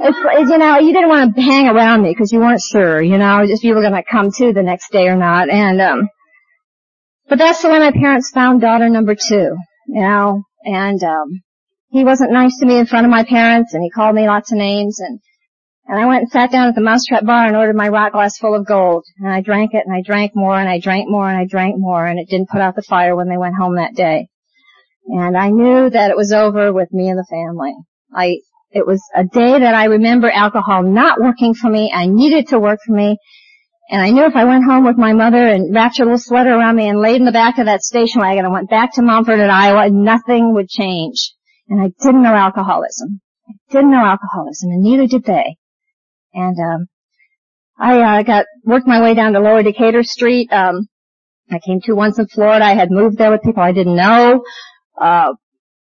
it's, you know, you didn't want to hang around me because you weren't sure, you know, if you were going to come to the next day or not. And, um, but that's the way my parents found daughter number two, you know, and, um, he wasn't nice to me in front of my parents and he called me lots of names and, and I went and sat down at the Mousetrap bar and ordered my rock glass full of gold. And I drank it and I drank more and I drank more and I drank more and it didn't put out the fire when they went home that day. And I knew that it was over with me and the family. I, it was a day that I remember alcohol not working for me. I needed to work for me. And I knew if I went home with my mother and wrapped a little sweater around me and laid in the back of that station wagon and went back to Mumford in Iowa, nothing would change. And I didn't know alcoholism. I didn't know alcoholism, and neither did they. And um, I uh, got worked my way down to Lower Decatur Street. Um, I came to once in Florida. I had moved there with people I didn't know. Uh,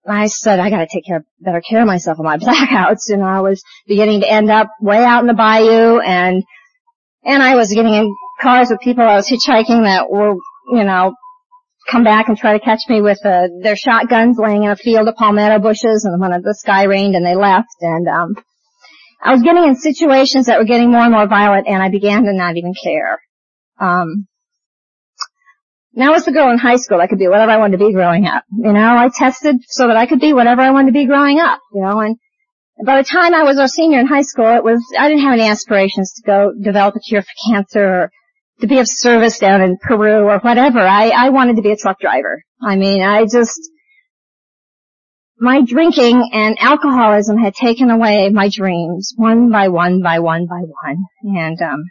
I said I got to take care, better care of myself on my blackouts. You know, I was beginning to end up way out in the bayou, and and I was getting in cars with people I was hitchhiking that were, you know, come back and try to catch me with uh, their shotguns laying in a field of palmetto bushes, and when the sky rained and they left, and um, I was getting in situations that were getting more and more violent, and I began to not even care. Um, now as a girl in high school, I could be whatever I wanted to be growing up. You know, I tested so that I could be whatever I wanted to be growing up. You know, and by the time I was a senior in high school, it was I didn't have any aspirations to go develop a cure for cancer or to be of service down in Peru or whatever. I I wanted to be a truck driver. I mean, I just my drinking and alcoholism had taken away my dreams one by one by one by one. And um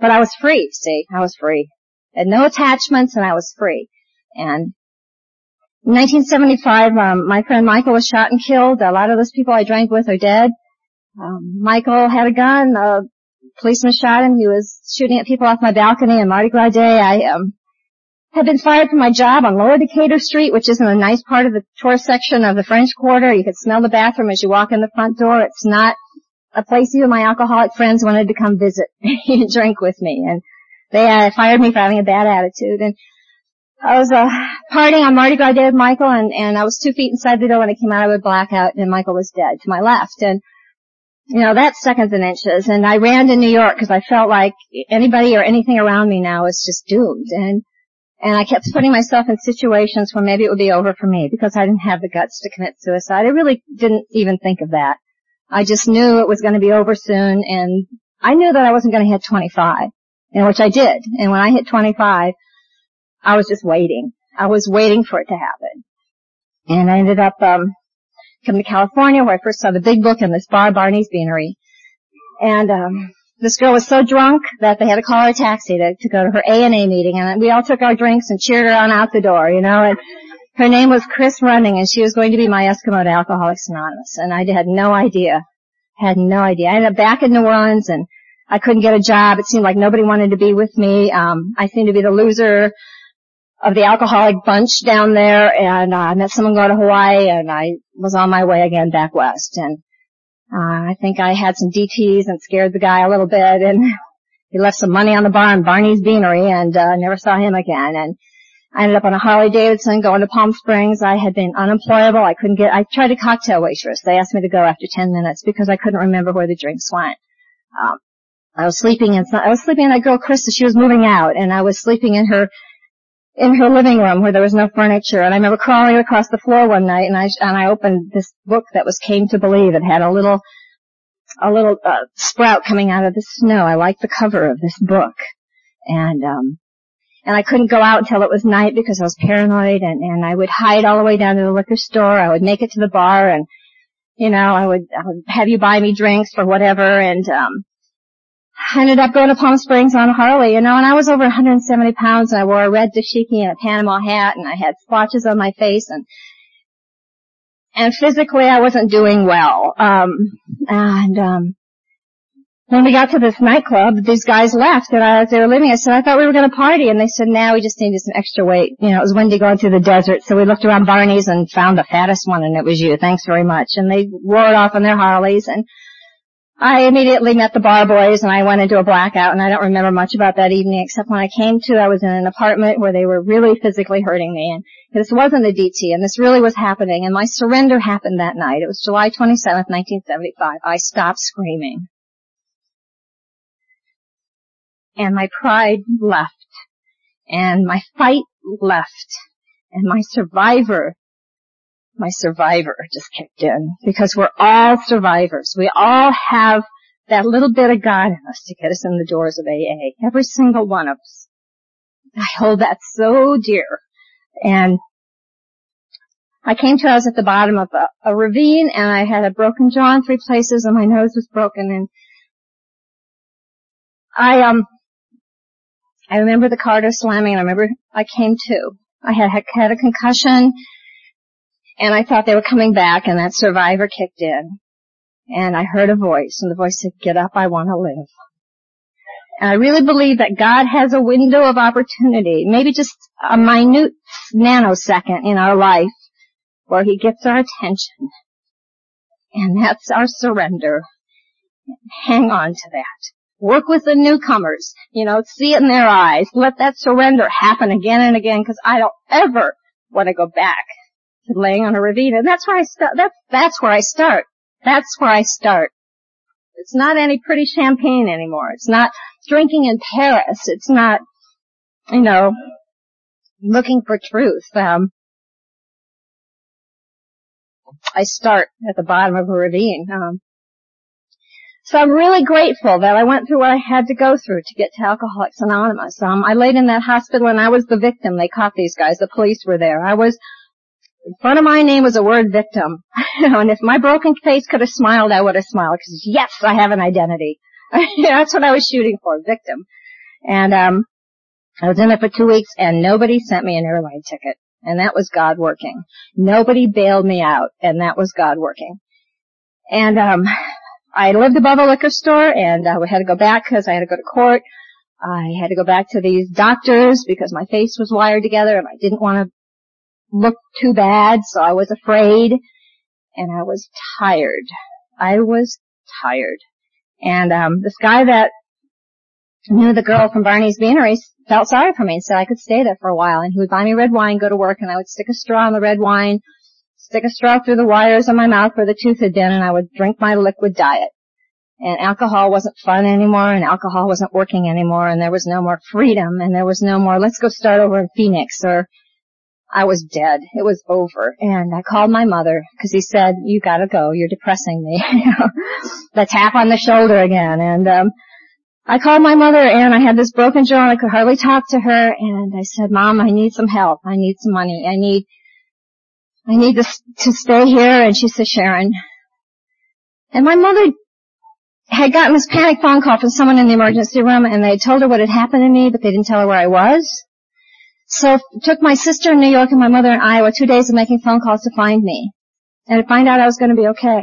but I was free, see, I was free. I had no attachments and I was free. And in 1975, um, my friend Michael was shot and killed. A lot of those people I drank with are dead. Um, Michael had a gun. A policeman shot him. He was shooting at people off my balcony on Mardi Gras Day. I um, had been fired from my job on Lower Decatur Street, which is in a nice part of the tourist section of the French Quarter. You could smell the bathroom as you walk in the front door. It's not a place even my alcoholic friends wanted to come visit and drink with me. And they uh, fired me for having a bad attitude. And I was uh, partying on Mardi Gras Day with Michael, and, and I was two feet inside the door when I came out of a blackout, and Michael was dead to my left. And you know, that's seconds and inches. And I ran to New York because I felt like anybody or anything around me now is just doomed. And and I kept putting myself in situations where maybe it would be over for me because I didn't have the guts to commit suicide. I really didn't even think of that. I just knew it was going to be over soon and I knew that I wasn't going to hit 25, and which I did. And when I hit 25, I was just waiting. I was waiting for it to happen. And I ended up, um, coming to California where I first saw the big book in this bar, Barney's Beanery. And, um, this girl was so drunk that they had to call her a taxi to, to go to her A&A meeting and we all took our drinks and cheered her on out the door, you know, and her name was Chris Running and she was going to be my Eskimo to Alcoholics Anonymous and I had no idea, had no idea. I ended up back in New Orleans and I couldn't get a job. It seemed like nobody wanted to be with me. Um, I seemed to be the loser of the alcoholic bunch down there and uh, I met someone go to Hawaii and I was on my way again back west and uh, I think I had some DTs and scared the guy a little bit and he left some money on the bar in Barney's Beanery and, uh, never saw him again. And I ended up on a Harley Davidson going to Palm Springs. I had been unemployable. I couldn't get, I tried a cocktail waitress. They asked me to go after 10 minutes because I couldn't remember where the drinks went. Um, I was sleeping in, I was sleeping in that girl Krista. She was moving out and I was sleeping in her in her living room where there was no furniture. And I remember crawling across the floor one night and I, and I opened this book that was Came to Believe. It had a little, a little, uh, sprout coming out of the snow. I liked the cover of this book. And, um, and I couldn't go out until it was night because I was paranoid and, and I would hide all the way down to the liquor store. I would make it to the bar and, you know, I would, I would have you buy me drinks or whatever and, um, I ended up going to Palm Springs on Harley, you know, and I was over 170 pounds and I wore a red dashiki and a Panama hat and I had splotches on my face and and physically I wasn't doing well. Um and um when we got to this nightclub, these guys left and I, as they were leaving, I said, I thought we were going to party. And they said, now we just needed some extra weight. You know, it was windy going through the desert. So we looked around Barney's and found the fattest one and it was you. Thanks very much. And they roared off on their Harleys and I immediately met the bar boys and I went into a blackout and I don't remember much about that evening except when I came to I was in an apartment where they were really physically hurting me and this wasn't a DT and this really was happening and my surrender happened that night. It was July 27th, 1975. I stopped screaming. And my pride left and my fight left and my survivor my survivor just kicked in because we're all survivors. We all have that little bit of God in us to get us in the doors of AA. Every single one of us. I hold that so dear. And I came to I was at the bottom of a, a ravine and I had a broken jaw in three places and my nose was broken and I um I remember the car door slamming and I remember I came to. I had had a concussion and I thought they were coming back and that survivor kicked in. And I heard a voice and the voice said, get up, I want to live. And I really believe that God has a window of opportunity, maybe just a minute nanosecond in our life where he gets our attention. And that's our surrender. Hang on to that. Work with the newcomers. You know, see it in their eyes. Let that surrender happen again and again because I don't ever want to go back laying on a ravine. And that's where I start. That's, that's where I start. That's where I start. It's not any pretty champagne anymore. It's not drinking in Paris. It's not, you know, looking for truth. Um, I start at the bottom of a ravine. Um, so I'm really grateful that I went through what I had to go through to get to Alcoholics Anonymous. Um, I laid in that hospital and I was the victim. They caught these guys. The police were there. I was, in front of my name was a word victim. and if my broken face could have smiled, I would have smiled because yes, I have an identity. That's what I was shooting for, victim. And, um, I was in there for two weeks and nobody sent me an airline ticket. And that was God working. Nobody bailed me out and that was God working. And, um, I lived above a liquor store and uh, we had to go back because I had to go to court. I had to go back to these doctors because my face was wired together and I didn't want to look too bad, so I was afraid and I was tired. I was tired. And um this guy that knew the girl from Barney's Beanery felt sorry for me and said I could stay there for a while and he would buy me red wine, go to work and I would stick a straw in the red wine stick a straw through the wires of my mouth where the tooth had been and I would drink my liquid diet. And alcohol wasn't fun anymore and alcohol wasn't working anymore and there was no more freedom and there was no more let's go start over in Phoenix or I was dead. It was over. And I called my mother because he said, you gotta go. You're depressing me. the tap on the shoulder again. And, um, I called my mother and I had this broken jaw and I could hardly talk to her and I said, mom, I need some help. I need some money. I need I need to, to stay here. And she said, Sharon. And my mother had gotten this panic phone call from someone in the emergency room and they told her what had happened to me, but they didn't tell her where I was. So it took my sister in New York and my mother in Iowa two days of making phone calls to find me and to find out I was going to be okay.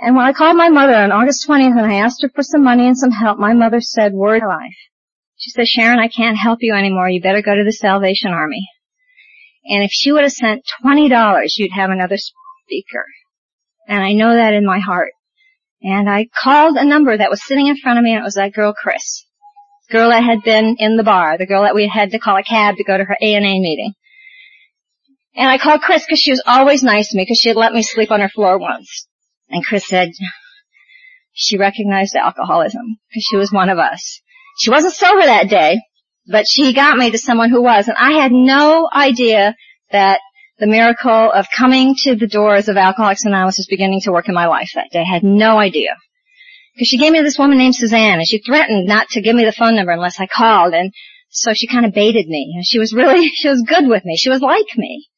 And when I called my mother on August 20th and I asked her for some money and some help, my mother said, word life. She said, Sharon, I can't help you anymore. You better go to the Salvation Army. And if she would have sent $20, you'd have another speaker. And I know that in my heart. And I called a number that was sitting in front of me and it was that girl Chris. Girl that had been in the bar. The girl that we had to call a cab to go to her A&A meeting. And I called Chris because she was always nice to me because she had let me sleep on her floor once. And Chris said she recognized alcoholism because she was one of us. She wasn't sober that day, but she got me to someone who was, and I had no idea that the miracle of coming to the doors of Alcoholics Anonymous was beginning to work in my life that day. I had no idea. Because she gave me this woman named Suzanne, and she threatened not to give me the phone number unless I called, and so she kind of baited me. And she was really, she was good with me. She was like me.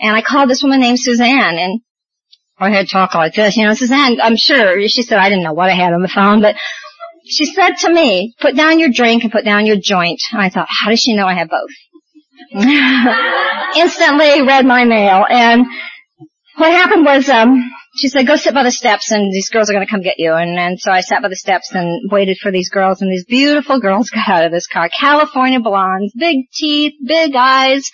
And I called this woman named Suzanne, and I had talk like this, you know, Suzanne, I'm sure, she said I didn't know what I had on the phone, but she said to me, put down your drink and put down your joint. And I thought, how does she know I have both? Instantly read my mail and what happened was, um, she said, go sit by the steps and these girls are going to come get you. And, and so I sat by the steps and waited for these girls and these beautiful girls got out of this car. California blondes, big teeth, big eyes.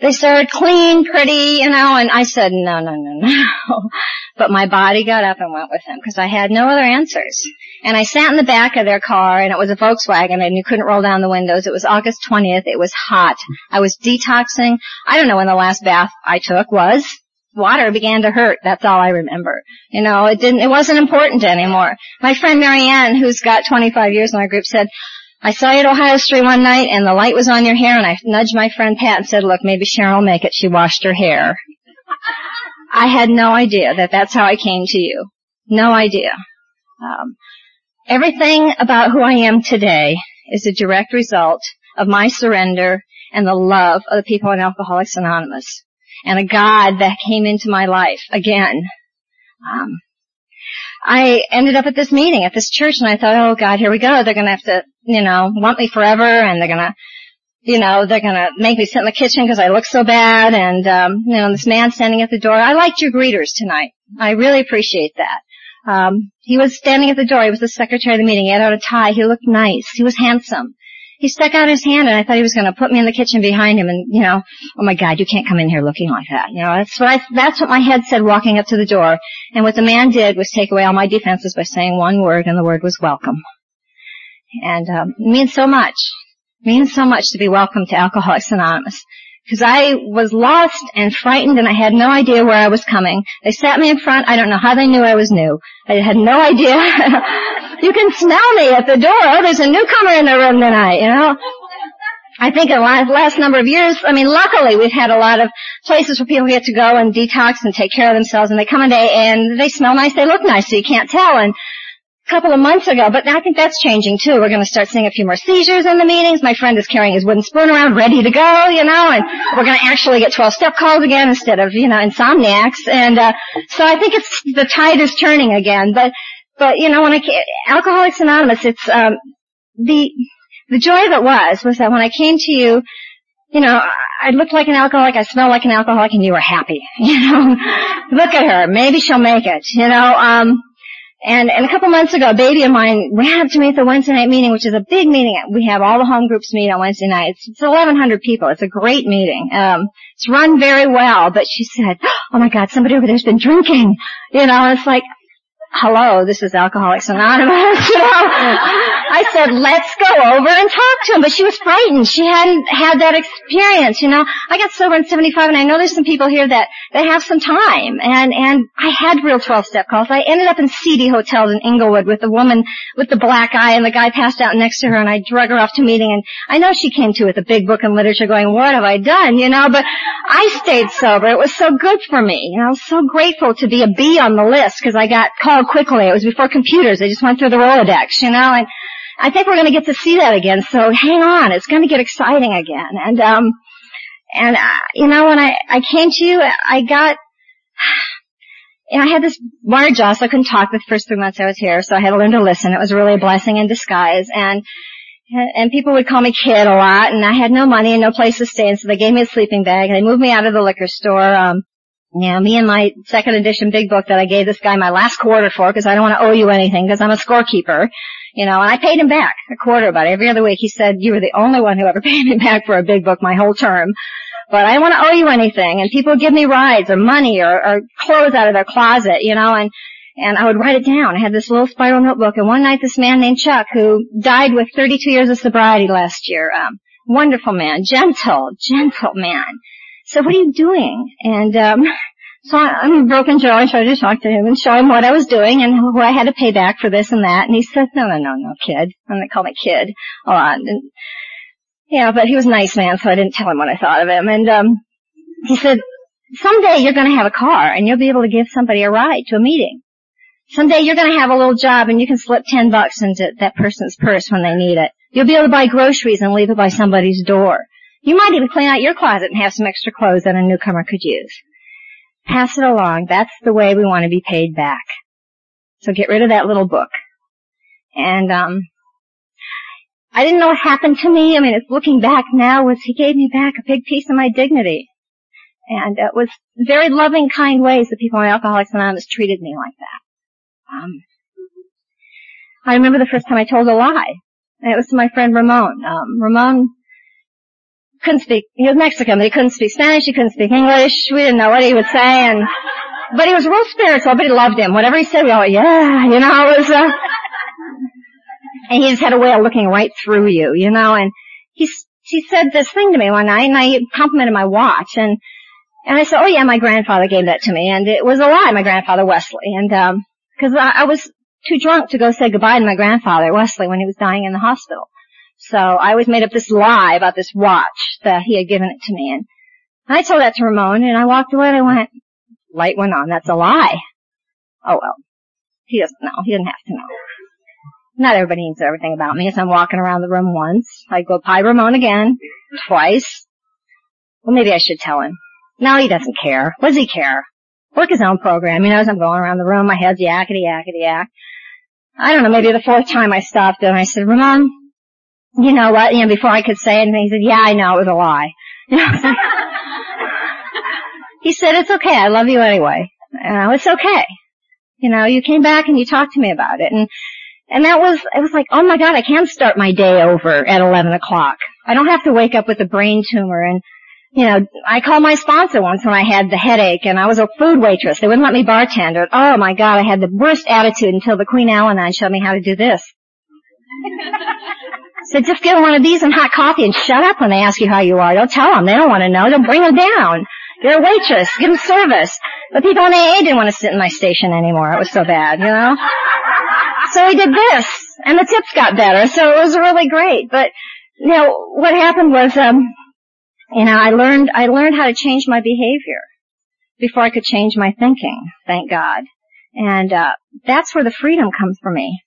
They started clean, pretty, you know, and I said, no, no, no, no. But my body got up and went with them because I had no other answers. And I sat in the back of their car and it was a Volkswagen and you couldn't roll down the windows. It was August 20th. It was hot. I was detoxing. I don't know when the last bath I took was. Water began to hurt. That's all I remember. You know, it didn't, it wasn't important anymore. My friend Marianne, who's got 25 years in our group said, I saw you at Ohio Street one night and the light was on your hair and I nudged my friend Pat and said, look, maybe Sharon will make it. She washed her hair. I had no idea that that's how I came to you. No idea. Um, everything about who I am today is a direct result of my surrender and the love of the people in Alcoholics Anonymous. And a God that came into my life again. Um, I ended up at this meeting at this church and I thought, oh God, here we go. They're going to have to, you know, want me forever and they're going to, you know, they're going to make me sit in the kitchen because I look so bad and, um, you know, this man standing at the door. I liked your greeters tonight. I really appreciate that. Um, he was standing at the door. He was the secretary of the meeting. He had on a tie. He looked nice. He was handsome he stuck out his hand and I thought he was going to put me in the kitchen behind him and, you know, oh my God, you can't come in here looking like that. You know, that's what I, that's what my head said walking up to the door. And what the man did was take away all my defenses by saying one word and the word was welcome. And, um, it means so much. It means so much to be welcome to Alcoholics Anonymous because I was lost and frightened and I had no idea where I was coming. They sat me in front. I don't know how they knew I was new. I had no idea. you can smell me at the door. Oh, there's a newcomer in the room tonight, you know. I think in the last number of years, I mean, luckily we've had a lot of places where people get to go and detox and take care of themselves and they come in and they smell nice, they look nice, so you can't tell. And couple of months ago, but I think that's changing too. We're going to start seeing a few more seizures in the meetings. My friend is carrying his wooden spoon around ready to go, you know, and we're going to actually get 12 step calls again instead of, you know, insomniacs. And, uh, so I think it's, the tide is turning again. But, but, you know, when I, Alcoholics Anonymous, it's, um, the, the joy of it was, was that when I came to you, you know, I looked like an alcoholic, I smelled like an alcoholic, and you were happy. You know, look at her, maybe she'll make it. You know, um, and, and a couple months ago, a baby of mine ran up to me at the Wednesday night meeting, which is a big meeting. We have all the home groups meet on Wednesday nights. It's 1,100 people. It's a great meeting. Um, it's run very well, but she said, oh my God, somebody over there's been drinking. You know, it's like, hello, this is Alcoholics Anonymous. you know? I said, let's go over and talk to him. But she was frightened. She hadn't had that experience, you know. I got sober in 75 and I know there's some people here that, that have some time. And, and I had real 12 step calls. I ended up in seedy hotels in Inglewood with the woman with the black eye and the guy passed out next to her and I drug her off to meeting and I know she came to with a big book and literature going, what have I done, you know, but I stayed sober. It was so good for me. Know, I was so grateful to be a B on the list because I got called quickly. It was before computers. They just went through the Rolodex, you know, and I think we're going to get to see that again. So hang on. It's going to get exciting again. And, um, and, uh, you know, when I, I came to you, I got, you I had this water jaw, so I couldn't talk the first three months I was here, so I had to learn to listen. It was really a blessing in disguise. And, and people would call me kid a lot, and I had no money and no place to stay, and so they gave me a sleeping bag, and they moved me out of the liquor store, um, yeah, me and my second edition big book that I gave this guy my last quarter for because I don't want to owe you anything because I'm a scorekeeper. You know, and I paid him back a quarter about every other week. He said, you were the only one who ever paid me back for a big book my whole term. But I don't want to owe you anything. And people give me rides or money or, or clothes out of their closet, you know, and, and I would write it down. I had this little spiral notebook and one night this man named Chuck who died with 32 years of sobriety last year, um, wonderful man, gentle, gentle man so what are you doing? And um, so I, am a broken jaw. I tried to talk to him and show him what I was doing and who I had to pay back for this and that. And he said, no, no, no, no, kid. They call me kid a lot. And, yeah, but he was a nice man, so I didn't tell him what I thought of him. And um, he said, someday you're going to have a car and you'll be able to give somebody a ride to a meeting. Someday you're going to have a little job and you can slip 10 bucks into that person's purse when they need it. You'll be able to buy groceries and leave it by somebody's door. You might even clean out your closet and have some extra clothes that a newcomer could use. Pass it along. That's the way we want to be paid back. So get rid of that little book. And, um, I didn't know what happened to me. I mean, it's looking back now was he gave me back a big piece of my dignity. And it was very loving, kind ways that people in Alcoholics Anonymous treated me like that. Um, I remember the first time I told a lie. And it was to my friend Ramon. Um, Ramon couldn't speak, he was Mexican, but he couldn't speak Spanish, he couldn't speak English, we didn't know what he would say, and, but he was real spiritual, but he loved him. Whatever he said, we all went, yeah, you know, it was, uh, and he just had a way of looking right through you, you know, and he, he said this thing to me one night, and I complimented my watch, and, and I said, oh yeah, my grandfather gave that to me, and it was a lie, my grandfather Wesley, and, um, cause I, I was too drunk to go say goodbye to my grandfather, Wesley, when he was dying in the hospital. So I always made up this lie about this watch that he had given it to me. And I told that to Ramon and I walked away and I went, light went on. That's a lie. Oh well. He doesn't know. He doesn't have to know. Not everybody needs everything about me. As I'm walking around the room once, I go pie Ramon again, twice. Well, maybe I should tell him. No, he doesn't care. What does he care? Work his own program. You know, as I'm going around the room. My head's yakety yakety yak. I don't know, maybe the fourth time I stopped and I said, Ramon, you know what? You know, before I could say anything, he said, yeah, I know, it was a lie. he said, it's okay, I love you anyway. And it's okay. You know, you came back and you talked to me about it. And, and that was, it was like, oh my god, I can start my day over at 11 o'clock. I don't have to wake up with a brain tumor and, you know, I called my sponsor once when I had the headache and I was a food waitress. They wouldn't let me bartender. Oh my god, I had the worst attitude until the Queen Al-Anon showed me how to do this. So just get one of these and hot coffee and shut up when they ask you how you are. Don't tell them. They don't want to know. Don't bring them down. You're a waitress. Give them service. But people in AA didn't want to sit in my station anymore. It was so bad, you know? So we did this, and the tips got better, so it was really great. But, you know, what happened was, um, you know, I learned, I learned how to change my behavior before I could change my thinking, thank God. And, uh, that's where the freedom comes for me.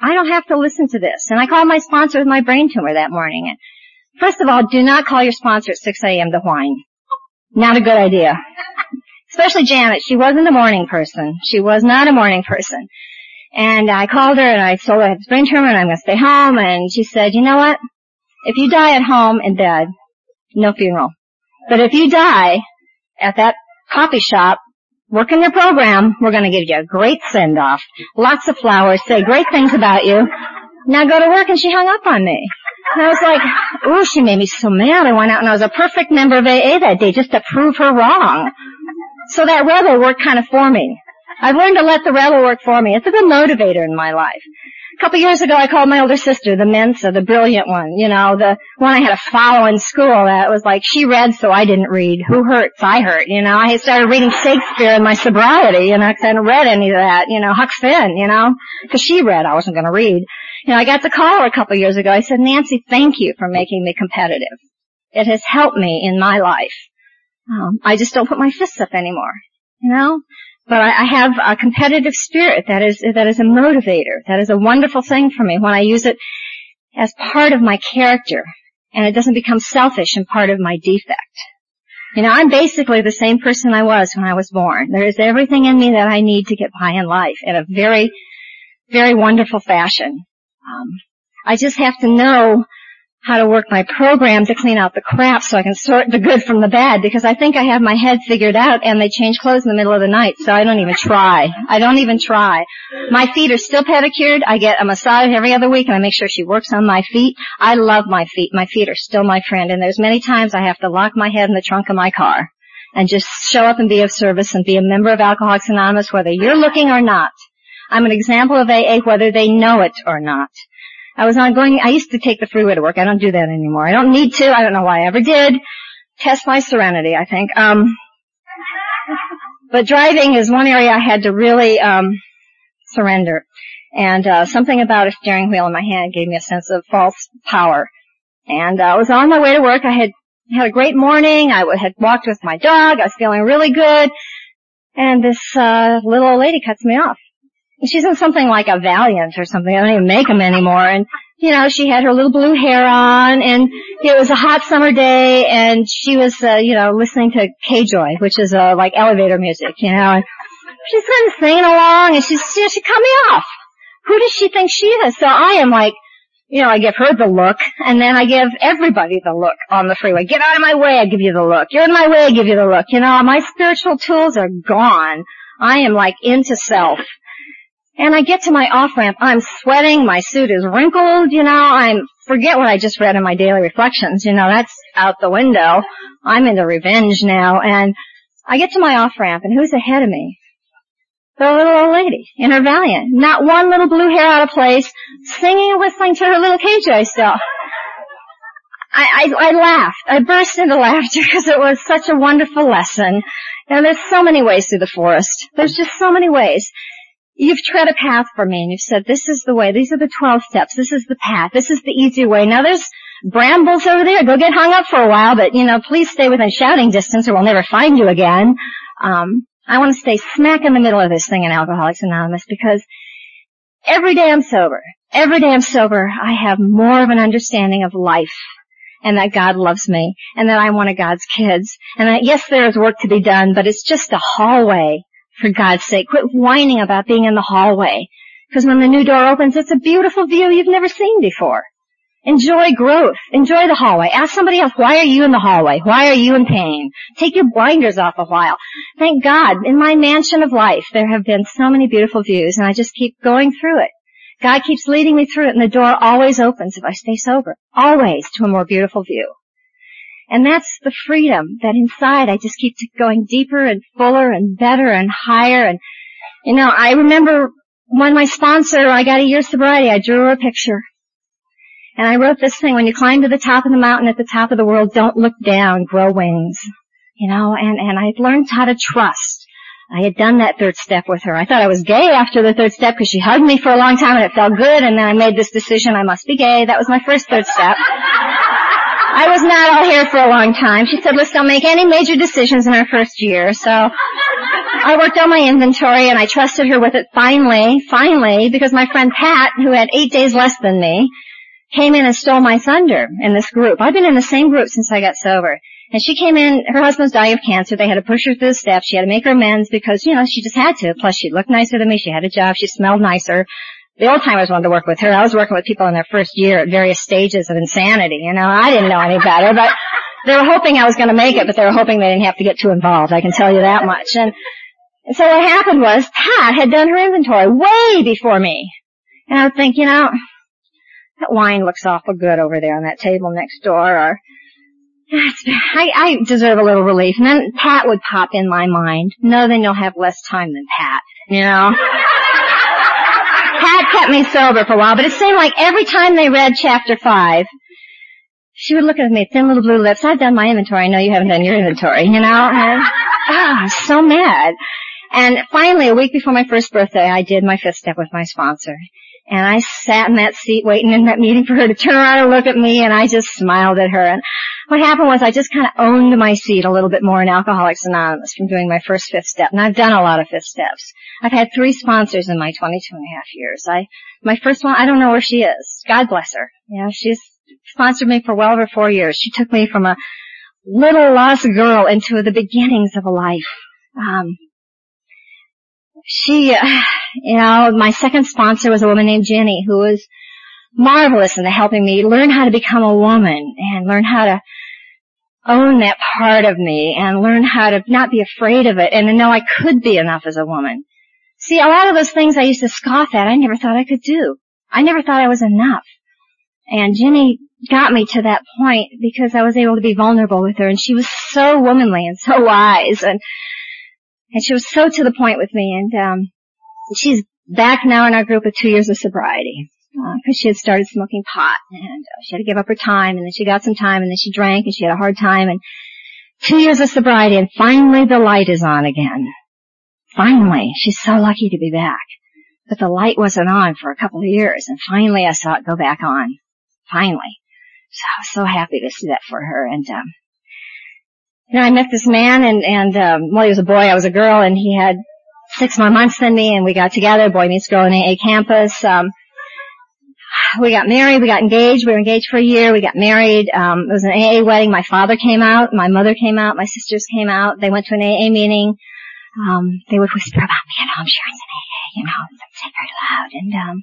I don't have to listen to this. And I called my sponsor with my brain tumor that morning. And first of all, do not call your sponsor at 6 a.m. to whine. Not a good idea. Especially Janet. She wasn't a morning person. She was not a morning person. And I called her and I told her I have brain tumor and I'm going to stay home. And she said, you know what? If you die at home in bed, no funeral. But if you die at that coffee shop, working your program, we're going to give you a great send off. Lots of flowers, say great things about you. Now go to work and she hung up on me. And I was like, oh, she made me so mad. I went out and I was a perfect member of AA that day just to prove her wrong. So that rebel worked kind of for me. I've learned to let the rebel work for me. It's a good motivator in my life. A couple years ago, I called my older sister, the Mensa, the brilliant one. You know, the one I had to follow in school. That was like she read, so I didn't read. Who hurts? I hurt. You know, I started reading Shakespeare in my sobriety. You know, I hadn't read any of that. You know, Huck Finn. You know, because she read, I wasn't going to read. You know, I got the call a couple years ago. I said, Nancy, thank you for making me competitive. It has helped me in my life. Um, I just don't put my fists up anymore. You know, but I, I have a competitive spirit that is that is a motivator. That is a wonderful thing for me when I use it as part of my character, and it doesn't become selfish and part of my defect. You know, I'm basically the same person I was when I was born. There is everything in me that I need to get by in life in a very, very wonderful fashion. Um, I just have to know how to work my program to clean out the crap so I can sort the good from the bad because I think I have my head figured out and they change clothes in the middle of the night so I don't even try. I don't even try. My feet are still pedicured. I get a massage every other week and I make sure she works on my feet. I love my feet. My feet are still my friend and there's many times I have to lock my head in the trunk of my car and just show up and be of service and be a member of Alcoholics Anonymous whether you're looking or not. I'm an example of AA whether they know it or not. I was on going, I used to take the freeway to work. I don't do that anymore. I don't need to. I don't know why I ever did. Test my serenity, I think. Um, but driving is one area I had to really, um, surrender. And, uh, something about a steering wheel in my hand gave me a sense of false power. And uh, I was on my way to work. I had had a great morning. I had walked with my dog. I was feeling really good. And this, uh, little old lady cuts me off she's in something like a Valiant or something. I don't even make them anymore. And, you know, she had her little blue hair on and it was a hot summer day and she was, uh, you know, listening to K-Joy, which is, uh, like elevator music, you know, and she's kind of singing along and she's, you know, she cut me off. Who does she think she is? So I am like, you know, I give her the look, and then I give everybody the look on the freeway. Get out of my way, I give you the look. You're in my way, I give you the look. You know, my spiritual tools are gone. I am like into self. And I get to my off ramp, I'm sweating, my suit is wrinkled, you know, I'm, forget what I just read in my daily reflections, you know, that's out the window. I'm into revenge now, and I get to my off ramp, and who's ahead of me? The little old lady in her Valiant. Not one little blue hair out of place, singing and whistling to her little KJ still. I, I, I laughed. I burst into laughter because it was such a wonderful lesson. And there's so many ways through the forest. There's just so many ways you've tread a path for me and you've said, this is the way, these are the 12 steps, this is the path, this is the easy way. Now there's brambles over there, go get hung up for a while, but you know, please stay within shouting distance or we'll never find you again. Um, I want to stay smack in the middle of this thing in Alcoholics Anonymous because every day I'm sober, every day I'm sober, I have more of an understanding of life and that God loves me and that I'm one of God's kids and that yes, there is work to be done, but it's just a hallway for God's sake. Quit whining about being in the hallway because when the new door opens, it's a beautiful view you've never seen before. Enjoy growth. Enjoy the hallway. Ask somebody else, why are you in the hallway? Why are you in pain? Take your blinders off a while. Thank God, in my mansion of life, there have been so many beautiful views and I just keep going through it. God keeps leading me through it and the door always opens if I stay sober. Always to a more beautiful view. And that's the freedom that inside I just keep going deeper and fuller and better and higher and, you know, I remember when my sponsor, I got a year sobriety, I drew her a picture and I wrote this thing, when you climb to the top of the mountain at the top of the world, don't look down, grow wings. You know, and, and I had learned how to trust. I had done that third step with her. I thought I was gay after the third step because she hugged me for a long time and it felt good and then I made this decision I must be gay. That was my first third step. I was not all here for a long time. She said, let's don't make any major decisions in our first year. So I worked on my inventory and I trusted her with it finally, finally, because my friend Pat, who had eight days less than me, came in and stole my thunder in this group. I've been in the same group since I got sober. And she came in, her husband's dying of cancer. They had to push her through the steps. She had to make her amends because, you know, she just had to. Plus she looked nicer than me. She had a job. She smelled nicer. The old timers wanted to work with her. I was working with people in their first year at various stages of insanity. You know, I didn't know any better, but they were hoping I was going to make it, but they were hoping they didn't have to get too involved. I can tell you that much. And, so what happened was Pat had done her inventory way before me. And I would think, you know, that wine looks awful good over there on that table next door, or I, I deserve a little relief. And then Pat would pop in my mind. No, then you'll have less time than Pat. You know? Pat kept me sober for a while, but it seemed like every time they read chapter five, she would look at me, thin little blue lips. I've done my inventory. I know you haven't done your inventory, you know? And, oh, I was so mad. And finally, a week before my first birthday, I did my fifth step with my sponsor. And I sat in that seat waiting in that meeting for her to turn around and look at me and I just smiled at her. And what happened was I just kind of owned my seat a little bit more in Alcoholics Anonymous from doing my first fifth step. And I've done a lot of fifth steps. I've had three sponsors in my 22 and a half years. I, my first one, I don't know where she is. God bless her. Know, she's sponsored me for well over four years. She took me from a little lost girl into the beginnings of a life. Um, she, uh, you know, my second sponsor was a woman named Jenny who was marvelous in helping me learn how to become a woman and learn how to own that part of me and learn how to not be afraid of it and to know I could be enough as a woman. See, a lot of those things I used to scoff at, I never thought I could do. I never thought I was enough. And Jenny got me to that point because I was able to be vulnerable with her and she was so womanly and so wise and and she was so to the point with me, and um, she's back now in our group with two years of sobriety because uh, she had started smoking pot, and uh, she had to give up her time, and then she got some time, and then she drank, and she had a hard time, and two years of sobriety, and finally the light is on again. Finally, she's so lucky to be back. But the light wasn't on for a couple of years, and finally I saw it go back on. Finally. So I was so happy to see that for her, and um, you know, I met this man and, and, um, well, he was a boy, I was a girl, and he had six more months than me, and we got together, boy meets girl in AA campus. Um, we got married, we got engaged, we were engaged for a year, we got married, um, it was an AA wedding, my father came out, my mother came out, my sisters came out, they went to an AA meeting, um, they would whisper about me, you know, I'm sure it's an AA, you know, say very loud, and, um,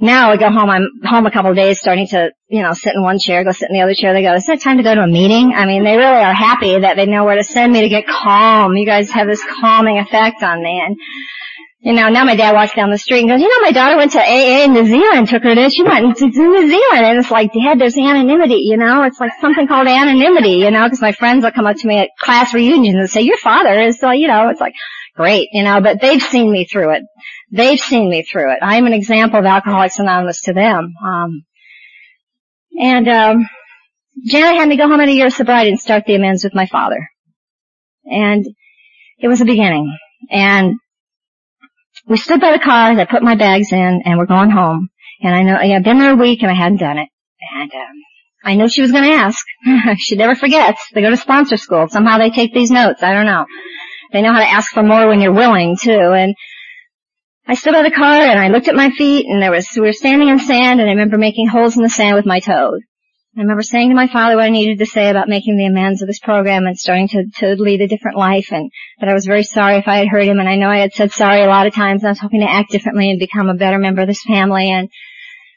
now I go home, I'm home a couple of days starting to, you know, sit in one chair, go sit in the other chair. They go, is it time to go to a meeting? I mean, they really are happy that they know where to send me to get calm. You guys have this calming effect on me. And, you know, now my dad walks down the street and goes, you know, my daughter went to AA in New Zealand, took her to, she went to New Zealand. And it's like, dad, there's anonymity, you know, it's like something called anonymity, you know, because my friends will come up to me at class reunions and say, your father is, uh, you know, it's like, great, you know, but they've seen me through it. They've seen me through it. I'm an example of Alcoholics Anonymous to them. Um, and um, Janet had me go home in a year of sobriety and start the amends with my father. And it was a beginning. And we stood by the car. I put my bags in, and we're going home. And I know I've been there a week, and I hadn't done it. And um, I know she was going to ask. she never forgets. They go to sponsor school. Somehow they take these notes. I don't know. They know how to ask for more when you're willing too. And I stood by the car and I looked at my feet and there was, we were standing in sand and I remember making holes in the sand with my toes. I remember saying to my father what I needed to say about making the amends of this program and starting to, to lead a different life and that I was very sorry if I had hurt him and I know I had said sorry a lot of times and I was hoping to act differently and become a better member of this family and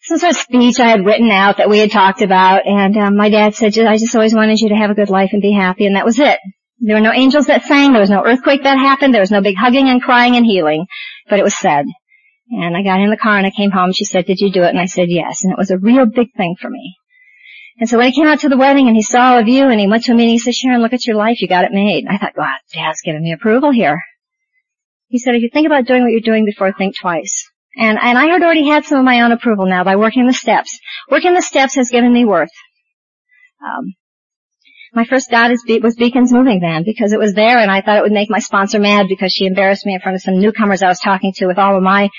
some sort of speech I had written out that we had talked about and um, my dad said, I just always wanted you to have a good life and be happy and that was it. There were no angels that sang, there was no earthquake that happened, there was no big hugging and crying and healing, but it was said. And I got in the car and I came home. She said, did you do it? And I said, yes. And it was a real big thing for me. And so when he came out to the wedding and he saw all of you and he went to a meeting, he said, Sharon, look at your life. You got it made. And I thought, wow, Dad's giving me approval here. He said, if you think about doing what you're doing before, think twice. And, and I had already had some of my own approval now by working the steps. Working the steps has given me worth. Um, my first God is Be- was Bekins moving van because it was there and I thought it would make my sponsor mad because she embarrassed me in front of some newcomers I was talking to with all of my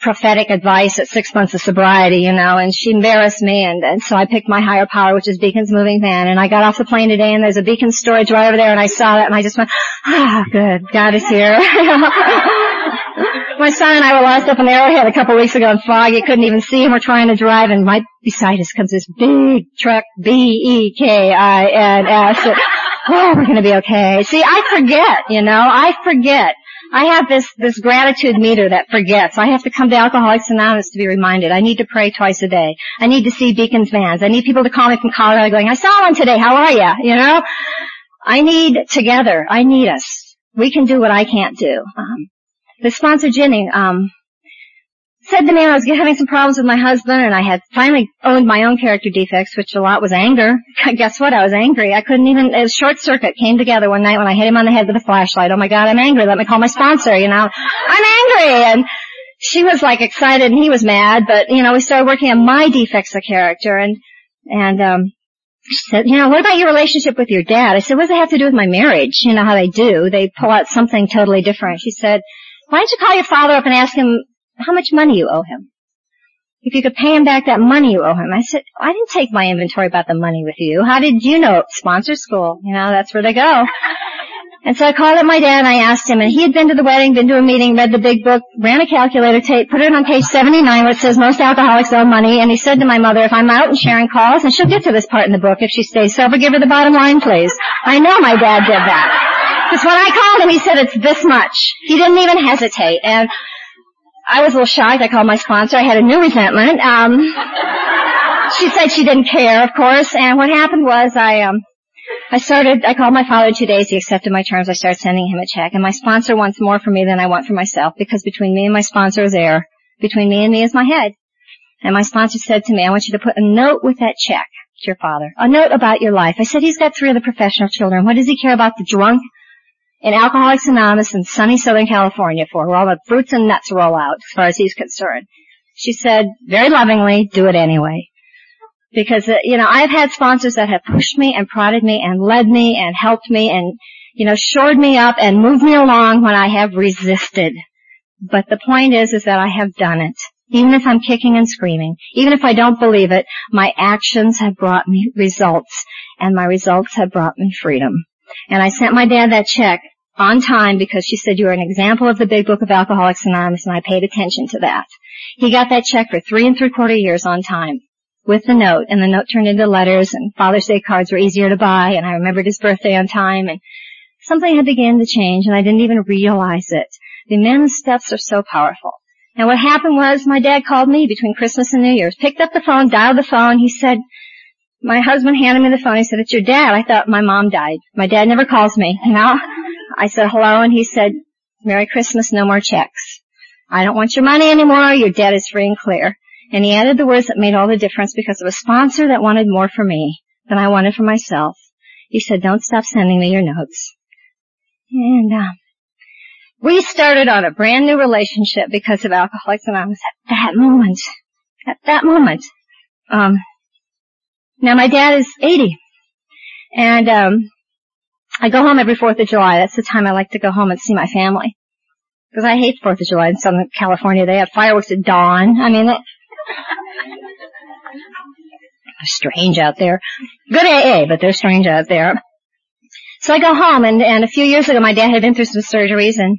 prophetic advice at six months of sobriety, you know, and she embarrassed me and, and so I picked my higher power, which is Bekins moving van, and I got off the plane today and there's a Bekins storage right over there and I saw that and I just went, ah, good, God is here. my son and I were lost up in the Arrowhead a couple weeks ago in fog. You couldn't even see him. We're trying to drive and right beside us comes this big truck, B-E-K-I-N-S. Oh, we're gonna be okay. See, I forget, you know, I forget. I have this, this gratitude meter that forgets. I have to come to Alcoholics Anonymous to be reminded. I need to pray twice a day. I need to see Bekins vans. I need people to call me from Colorado going, I saw one today. How are you? You know? I need together. I need us. We can do what I can't do. Um, the sponsor Jenny, um, said to me I was having some problems with my husband and I had finally owned my own character defects, which a lot was anger. Guess what? I was angry. I couldn't even, a short circuit came together one night when I hit him on the head with a flashlight. Oh my god, I'm angry. Let me call my sponsor, you know. I'm angry! And she was like excited and he was mad, but you know, we started working on my defects of character and, and, um, she said, you know, what about your relationship with your dad? I said, what does it have to do with my marriage? You know how they do. They pull out something totally different. She said, why don't you call your father up and ask him how much money you owe him. If you could pay him back that money you owe him. I said, I didn't take my inventory about the money with you. How did you know? Sponsor school. You know, that's where they go. And so I called up my dad and I asked him, and he had been to the wedding, been to a meeting, read the big book, ran a calculator tape, put it on page 79 where it says most alcoholics owe money, and he said to my mother, if I'm out and Sharon calls, and she'll get to this part in the book if she stays sober, give her the bottom line please. I know my dad did that. Because when I called him, he said it's this much. He didn't even hesitate. And I was a little shocked. I called my sponsor. I had a new resentment. Um, she said she didn't care, of course. And what happened was I, um, I started, I called my father two days. He accepted my terms. I started sending him a check. And my sponsor wants more for me than I want for myself because between me and my sponsor is air. Between me and me is my head. And my sponsor said to me, I want you to put a note with that check to your father. A note about your life. I said, he's got three other professional children. What does he care about the drunk in Alcoholics Anonymous in sunny Southern California for, where all the fruits and nuts roll out, as far as he's concerned. She said, very lovingly, do it anyway. Because, uh, you know, I've had sponsors that have pushed me and prodded me and led me and helped me and, you know, shored me up and moved me along when I have resisted. But the point is, is that I have done it. Even if I'm kicking and screaming, even if I don't believe it, my actions have brought me results, and my results have brought me freedom. And I sent my dad that check on time because she said you are an example of the big book of Alcoholics Anonymous and I paid attention to that. He got that check for three and three quarter years on time with the note and the note turned into letters and Father's Day cards were easier to buy and I remembered his birthday on time and something had begun to change and I didn't even realize it. The men's steps are so powerful. And what happened was my dad called me between Christmas and New Year's, picked up the phone, dialed the phone, he said, my husband handed me the phone, he said, it's your dad. I thought my mom died. My dad never calls me, you know? I said hello and he said, Merry Christmas, no more checks. I don't want your money anymore, your debt is free and clear. And he added the words that made all the difference because of a sponsor that wanted more for me than I wanted for myself. He said, don't stop sending me your notes. And, uh, we started on a brand new relationship because of Alcoholics Anonymous at that moment. At that moment. Um, now my dad is 80. And, um, I go home every 4th of July. That's the time I like to go home and see my family. Because I hate 4th of July in Southern California. They have fireworks at dawn. I mean, they're strange out there. Good AA, but they're strange out there. So I go home and, and a few years ago my dad had been through some surgeries and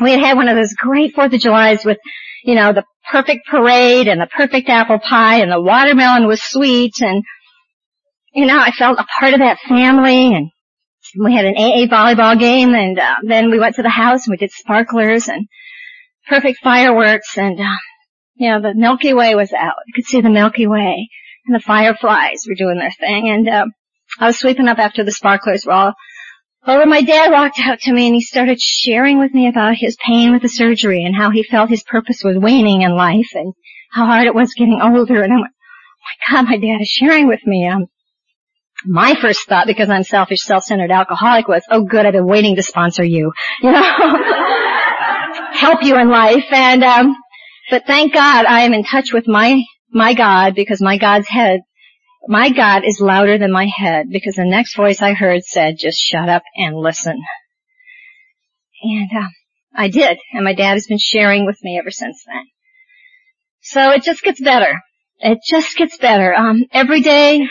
we had had one of those great 4th of Julys with, you know, the perfect parade and the perfect apple pie and the watermelon was sweet and you know, I felt a part of that family and we had an AA volleyball game and uh, then we went to the house and we did sparklers and perfect fireworks and, uh, you know, the Milky Way was out. You could see the Milky Way and the fireflies were doing their thing and, uh, I was sweeping up after the sparklers were all over. My dad walked out to me and he started sharing with me about his pain with the surgery and how he felt his purpose was waning in life and how hard it was getting older. And I'm like, oh my God, my dad is sharing with me. Um, my first thought, because I'm selfish, self-centered alcoholic, was, oh good, I've been waiting to sponsor you. You know? Help you in life. And, um, but thank God I am in touch with my, my God because my God's head, my God is louder than my head because the next voice I heard said, just shut up and listen. And, uh, I did. And my dad has been sharing with me ever since then. So it just gets better. It just gets better. Um, every day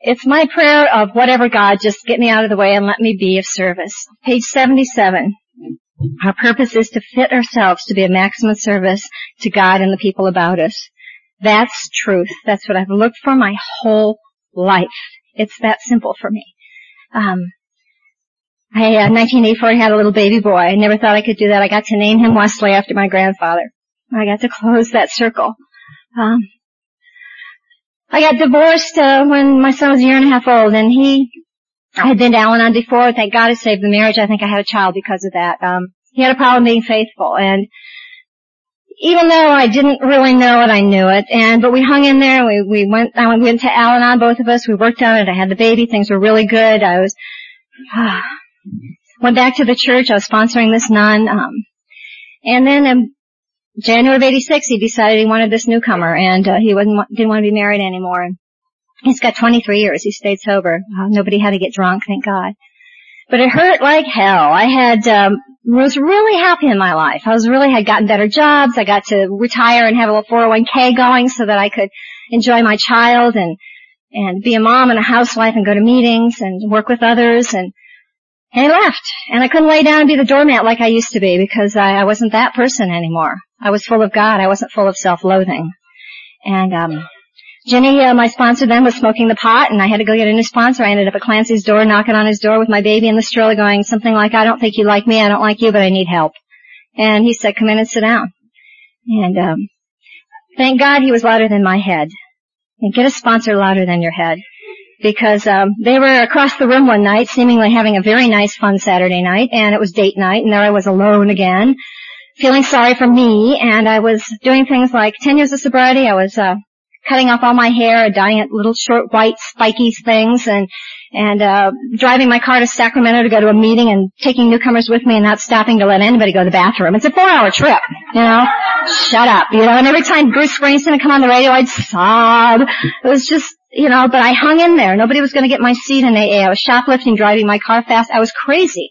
it's my prayer of whatever God, just get me out of the way and let me be of service. Page 77. Our purpose is to fit ourselves to be a maximum service to God and the people about us. That's truth. That's what I've looked for my whole life. It's that simple for me. Um, I, uh, 1984, I had a little baby boy. I never thought I could do that. I got to name him Wesley after my grandfather. I got to close that circle. Um, I got divorced uh, when my son was a year and a half old, and he I had been to Al-Anon before. Thank God it saved the marriage. I think I had a child because of that. Um, he had a problem being faithful, and even though I didn't really know it, I knew it. And but we hung in there. We we went. I went to Al-Anon, both of us. We worked on it. I had the baby. Things were really good. I was uh, went back to the church. I was sponsoring this nun. Um, and then um, January of 86, he decided he wanted this newcomer and uh, he wasn't, didn't want to be married anymore. He's got 23 years. He stayed sober. Uh, nobody had to get drunk, thank God. But it hurt like hell. I had, um, was really happy in my life. I was really had gotten better jobs. I got to retire and have a little 401k going so that I could enjoy my child and, and be a mom and a housewife and go to meetings and work with others and and he left. And I couldn't lay down and be the doormat like I used to be because I, I wasn't that person anymore. I was full of God. I wasn't full of self-loathing. And, um, Jenny, uh, my sponsor then was smoking the pot and I had to go get a new sponsor. I ended up at Clancy's door knocking on his door with my baby in the stroller going something like, I don't think you like me, I don't like you, but I need help. And he said, come in and sit down. And, um, thank God he was louder than my head. And get a sponsor louder than your head because um, they were across the room one night, seemingly having a very nice, fun Saturday night, and it was date night, and there I was alone again, feeling sorry for me, and I was doing things like 10 years of sobriety. I was uh, cutting off all my hair, dyeing it little short white spiky things, and and uh driving my car to Sacramento to go to a meeting and taking newcomers with me and not stopping to let anybody go to the bathroom. It's a four hour trip, you know. Shut up, you know, and every time Bruce Springsteen would come on the radio I'd sob. It was just you know, but I hung in there. Nobody was gonna get my seat in AA. I was shoplifting, driving my car fast. I was crazy.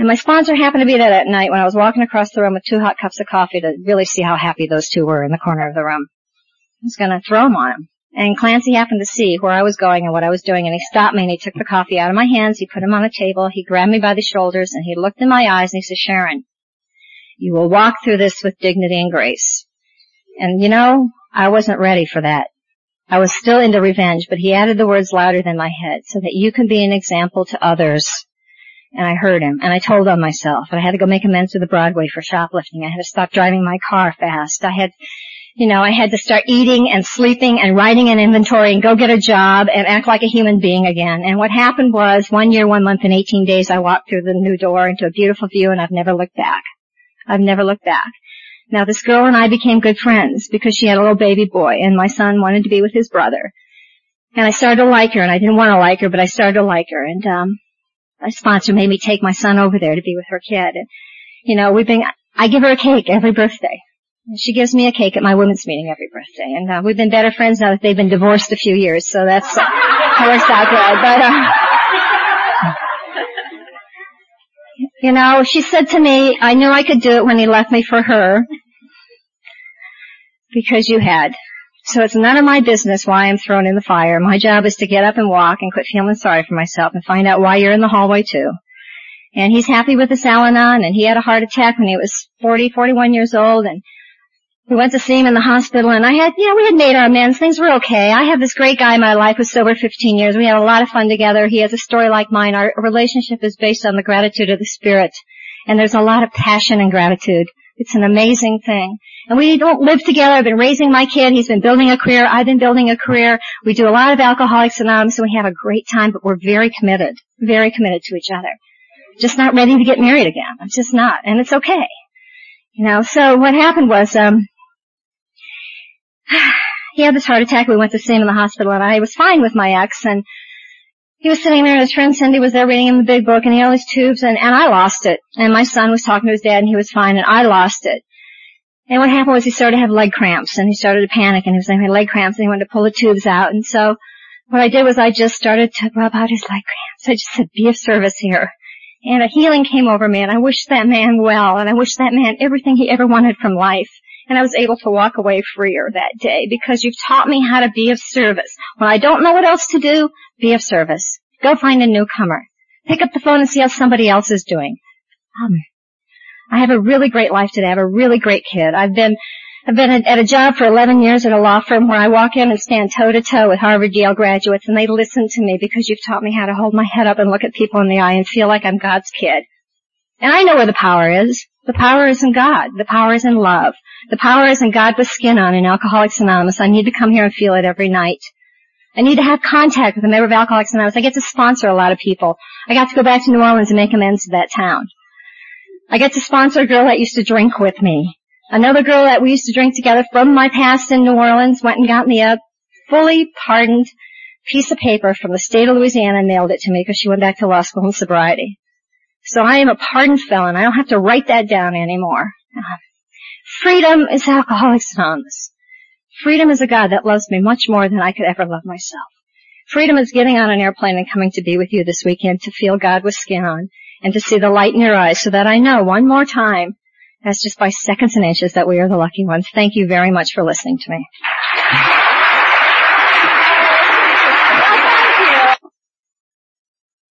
And my sponsor happened to be there that night when I was walking across the room with two hot cups of coffee to really see how happy those two were in the corner of the room. I was gonna throw them on him. And Clancy happened to see where I was going and what I was doing and he stopped me and he took the coffee out of my hands, he put them on the table, he grabbed me by the shoulders and he looked in my eyes and he said, Sharon, you will walk through this with dignity and grace. And you know, I wasn't ready for that. I was still into revenge, but he added the words louder than my head so that you can be an example to others. And I heard him, and I told on myself. And I had to go make amends to the Broadway for shoplifting. I had to stop driving my car fast. I had, you know, I had to start eating and sleeping and writing an inventory and go get a job and act like a human being again. And what happened was one year, one month, and 18 days I walked through the new door into a beautiful view and I've never looked back. I've never looked back. Now this girl and I became good friends because she had a little baby boy and my son wanted to be with his brother. And I started to like her and I didn't want to like her, but I started to like her and, um, my sponsor made me take my son over there to be with her kid. And, you know, we've been, I give her a cake every birthday. She gives me a cake at my women's meeting every birthday. And, uh, we've been better friends now that they've been divorced a few years, so that's, uh, works out good. But, uh, you know, she said to me, I knew I could do it when he left me for her. Because you had. So it's none of my business why I'm thrown in the fire. My job is to get up and walk and quit feeling sorry for myself and find out why you're in the hallway too. And he's happy with this Al-Anon and he had a heart attack when he was 40, 41 years old and we went to see him in the hospital and I had, you know, we had made our amends. Things were okay. I have this great guy in my life who's sober 15 years. We had a lot of fun together. He has a story like mine. Our relationship is based on the gratitude of the spirit. And there's a lot of passion and gratitude. It's an amazing thing. And we don't live together. I've been raising my kid. He's been building a career. I've been building a career. We do a lot of Alcoholics Anonymous and we have a great time, but we're very committed. Very committed to each other. Just not ready to get married again. I'm just not. And it's okay. You know, so what happened was, um, he had this heart attack. We went to see him in the hospital and I was fine with my ex and he was sitting there and his friend Cindy was there reading him the big book and he had all these tubes and, and I lost it. And my son was talking to his dad and he was fine and I lost it. And what happened was he started to have leg cramps and he started to panic and he was having leg cramps and he wanted to pull the tubes out. And so what I did was I just started to rub out his leg cramps. I just said, be of service here. And a healing came over me and I wished that man well and I wished that man everything he ever wanted from life and I was able to walk away freer that day because you've taught me how to be of service. When I don't know what else to do, be of service. Go find a newcomer. Pick up the phone and see how somebody else is doing. Um, I have a really great life today. I have a really great kid. I've been I've been at a job for 11 years at a law firm where I walk in and stand toe to toe with Harvard Yale graduates and they listen to me because you've taught me how to hold my head up and look at people in the eye and feel like I'm God's kid. And I know where the power is. The power is in God. The power is in love. The power is in God with skin on in Alcoholics Anonymous. I need to come here and feel it every night. I need to have contact with a member of Alcoholics Anonymous. I get to sponsor a lot of people. I got to go back to New Orleans and make amends to that town. I get to sponsor a girl that used to drink with me. Another girl that we used to drink together from my past in New Orleans went and got me a fully pardoned piece of paper from the state of Louisiana and mailed it to me because she went back to law school in sobriety. So I am a pardoned felon. I don't have to write that down anymore. Freedom is Alcoholics Anonymous. Freedom is a God that loves me much more than I could ever love myself. Freedom is getting on an airplane and coming to be with you this weekend to feel God with skin on and to see the light in your eyes so that I know one more time, that's just by seconds and inches, that we are the lucky ones. Thank you very much for listening to me.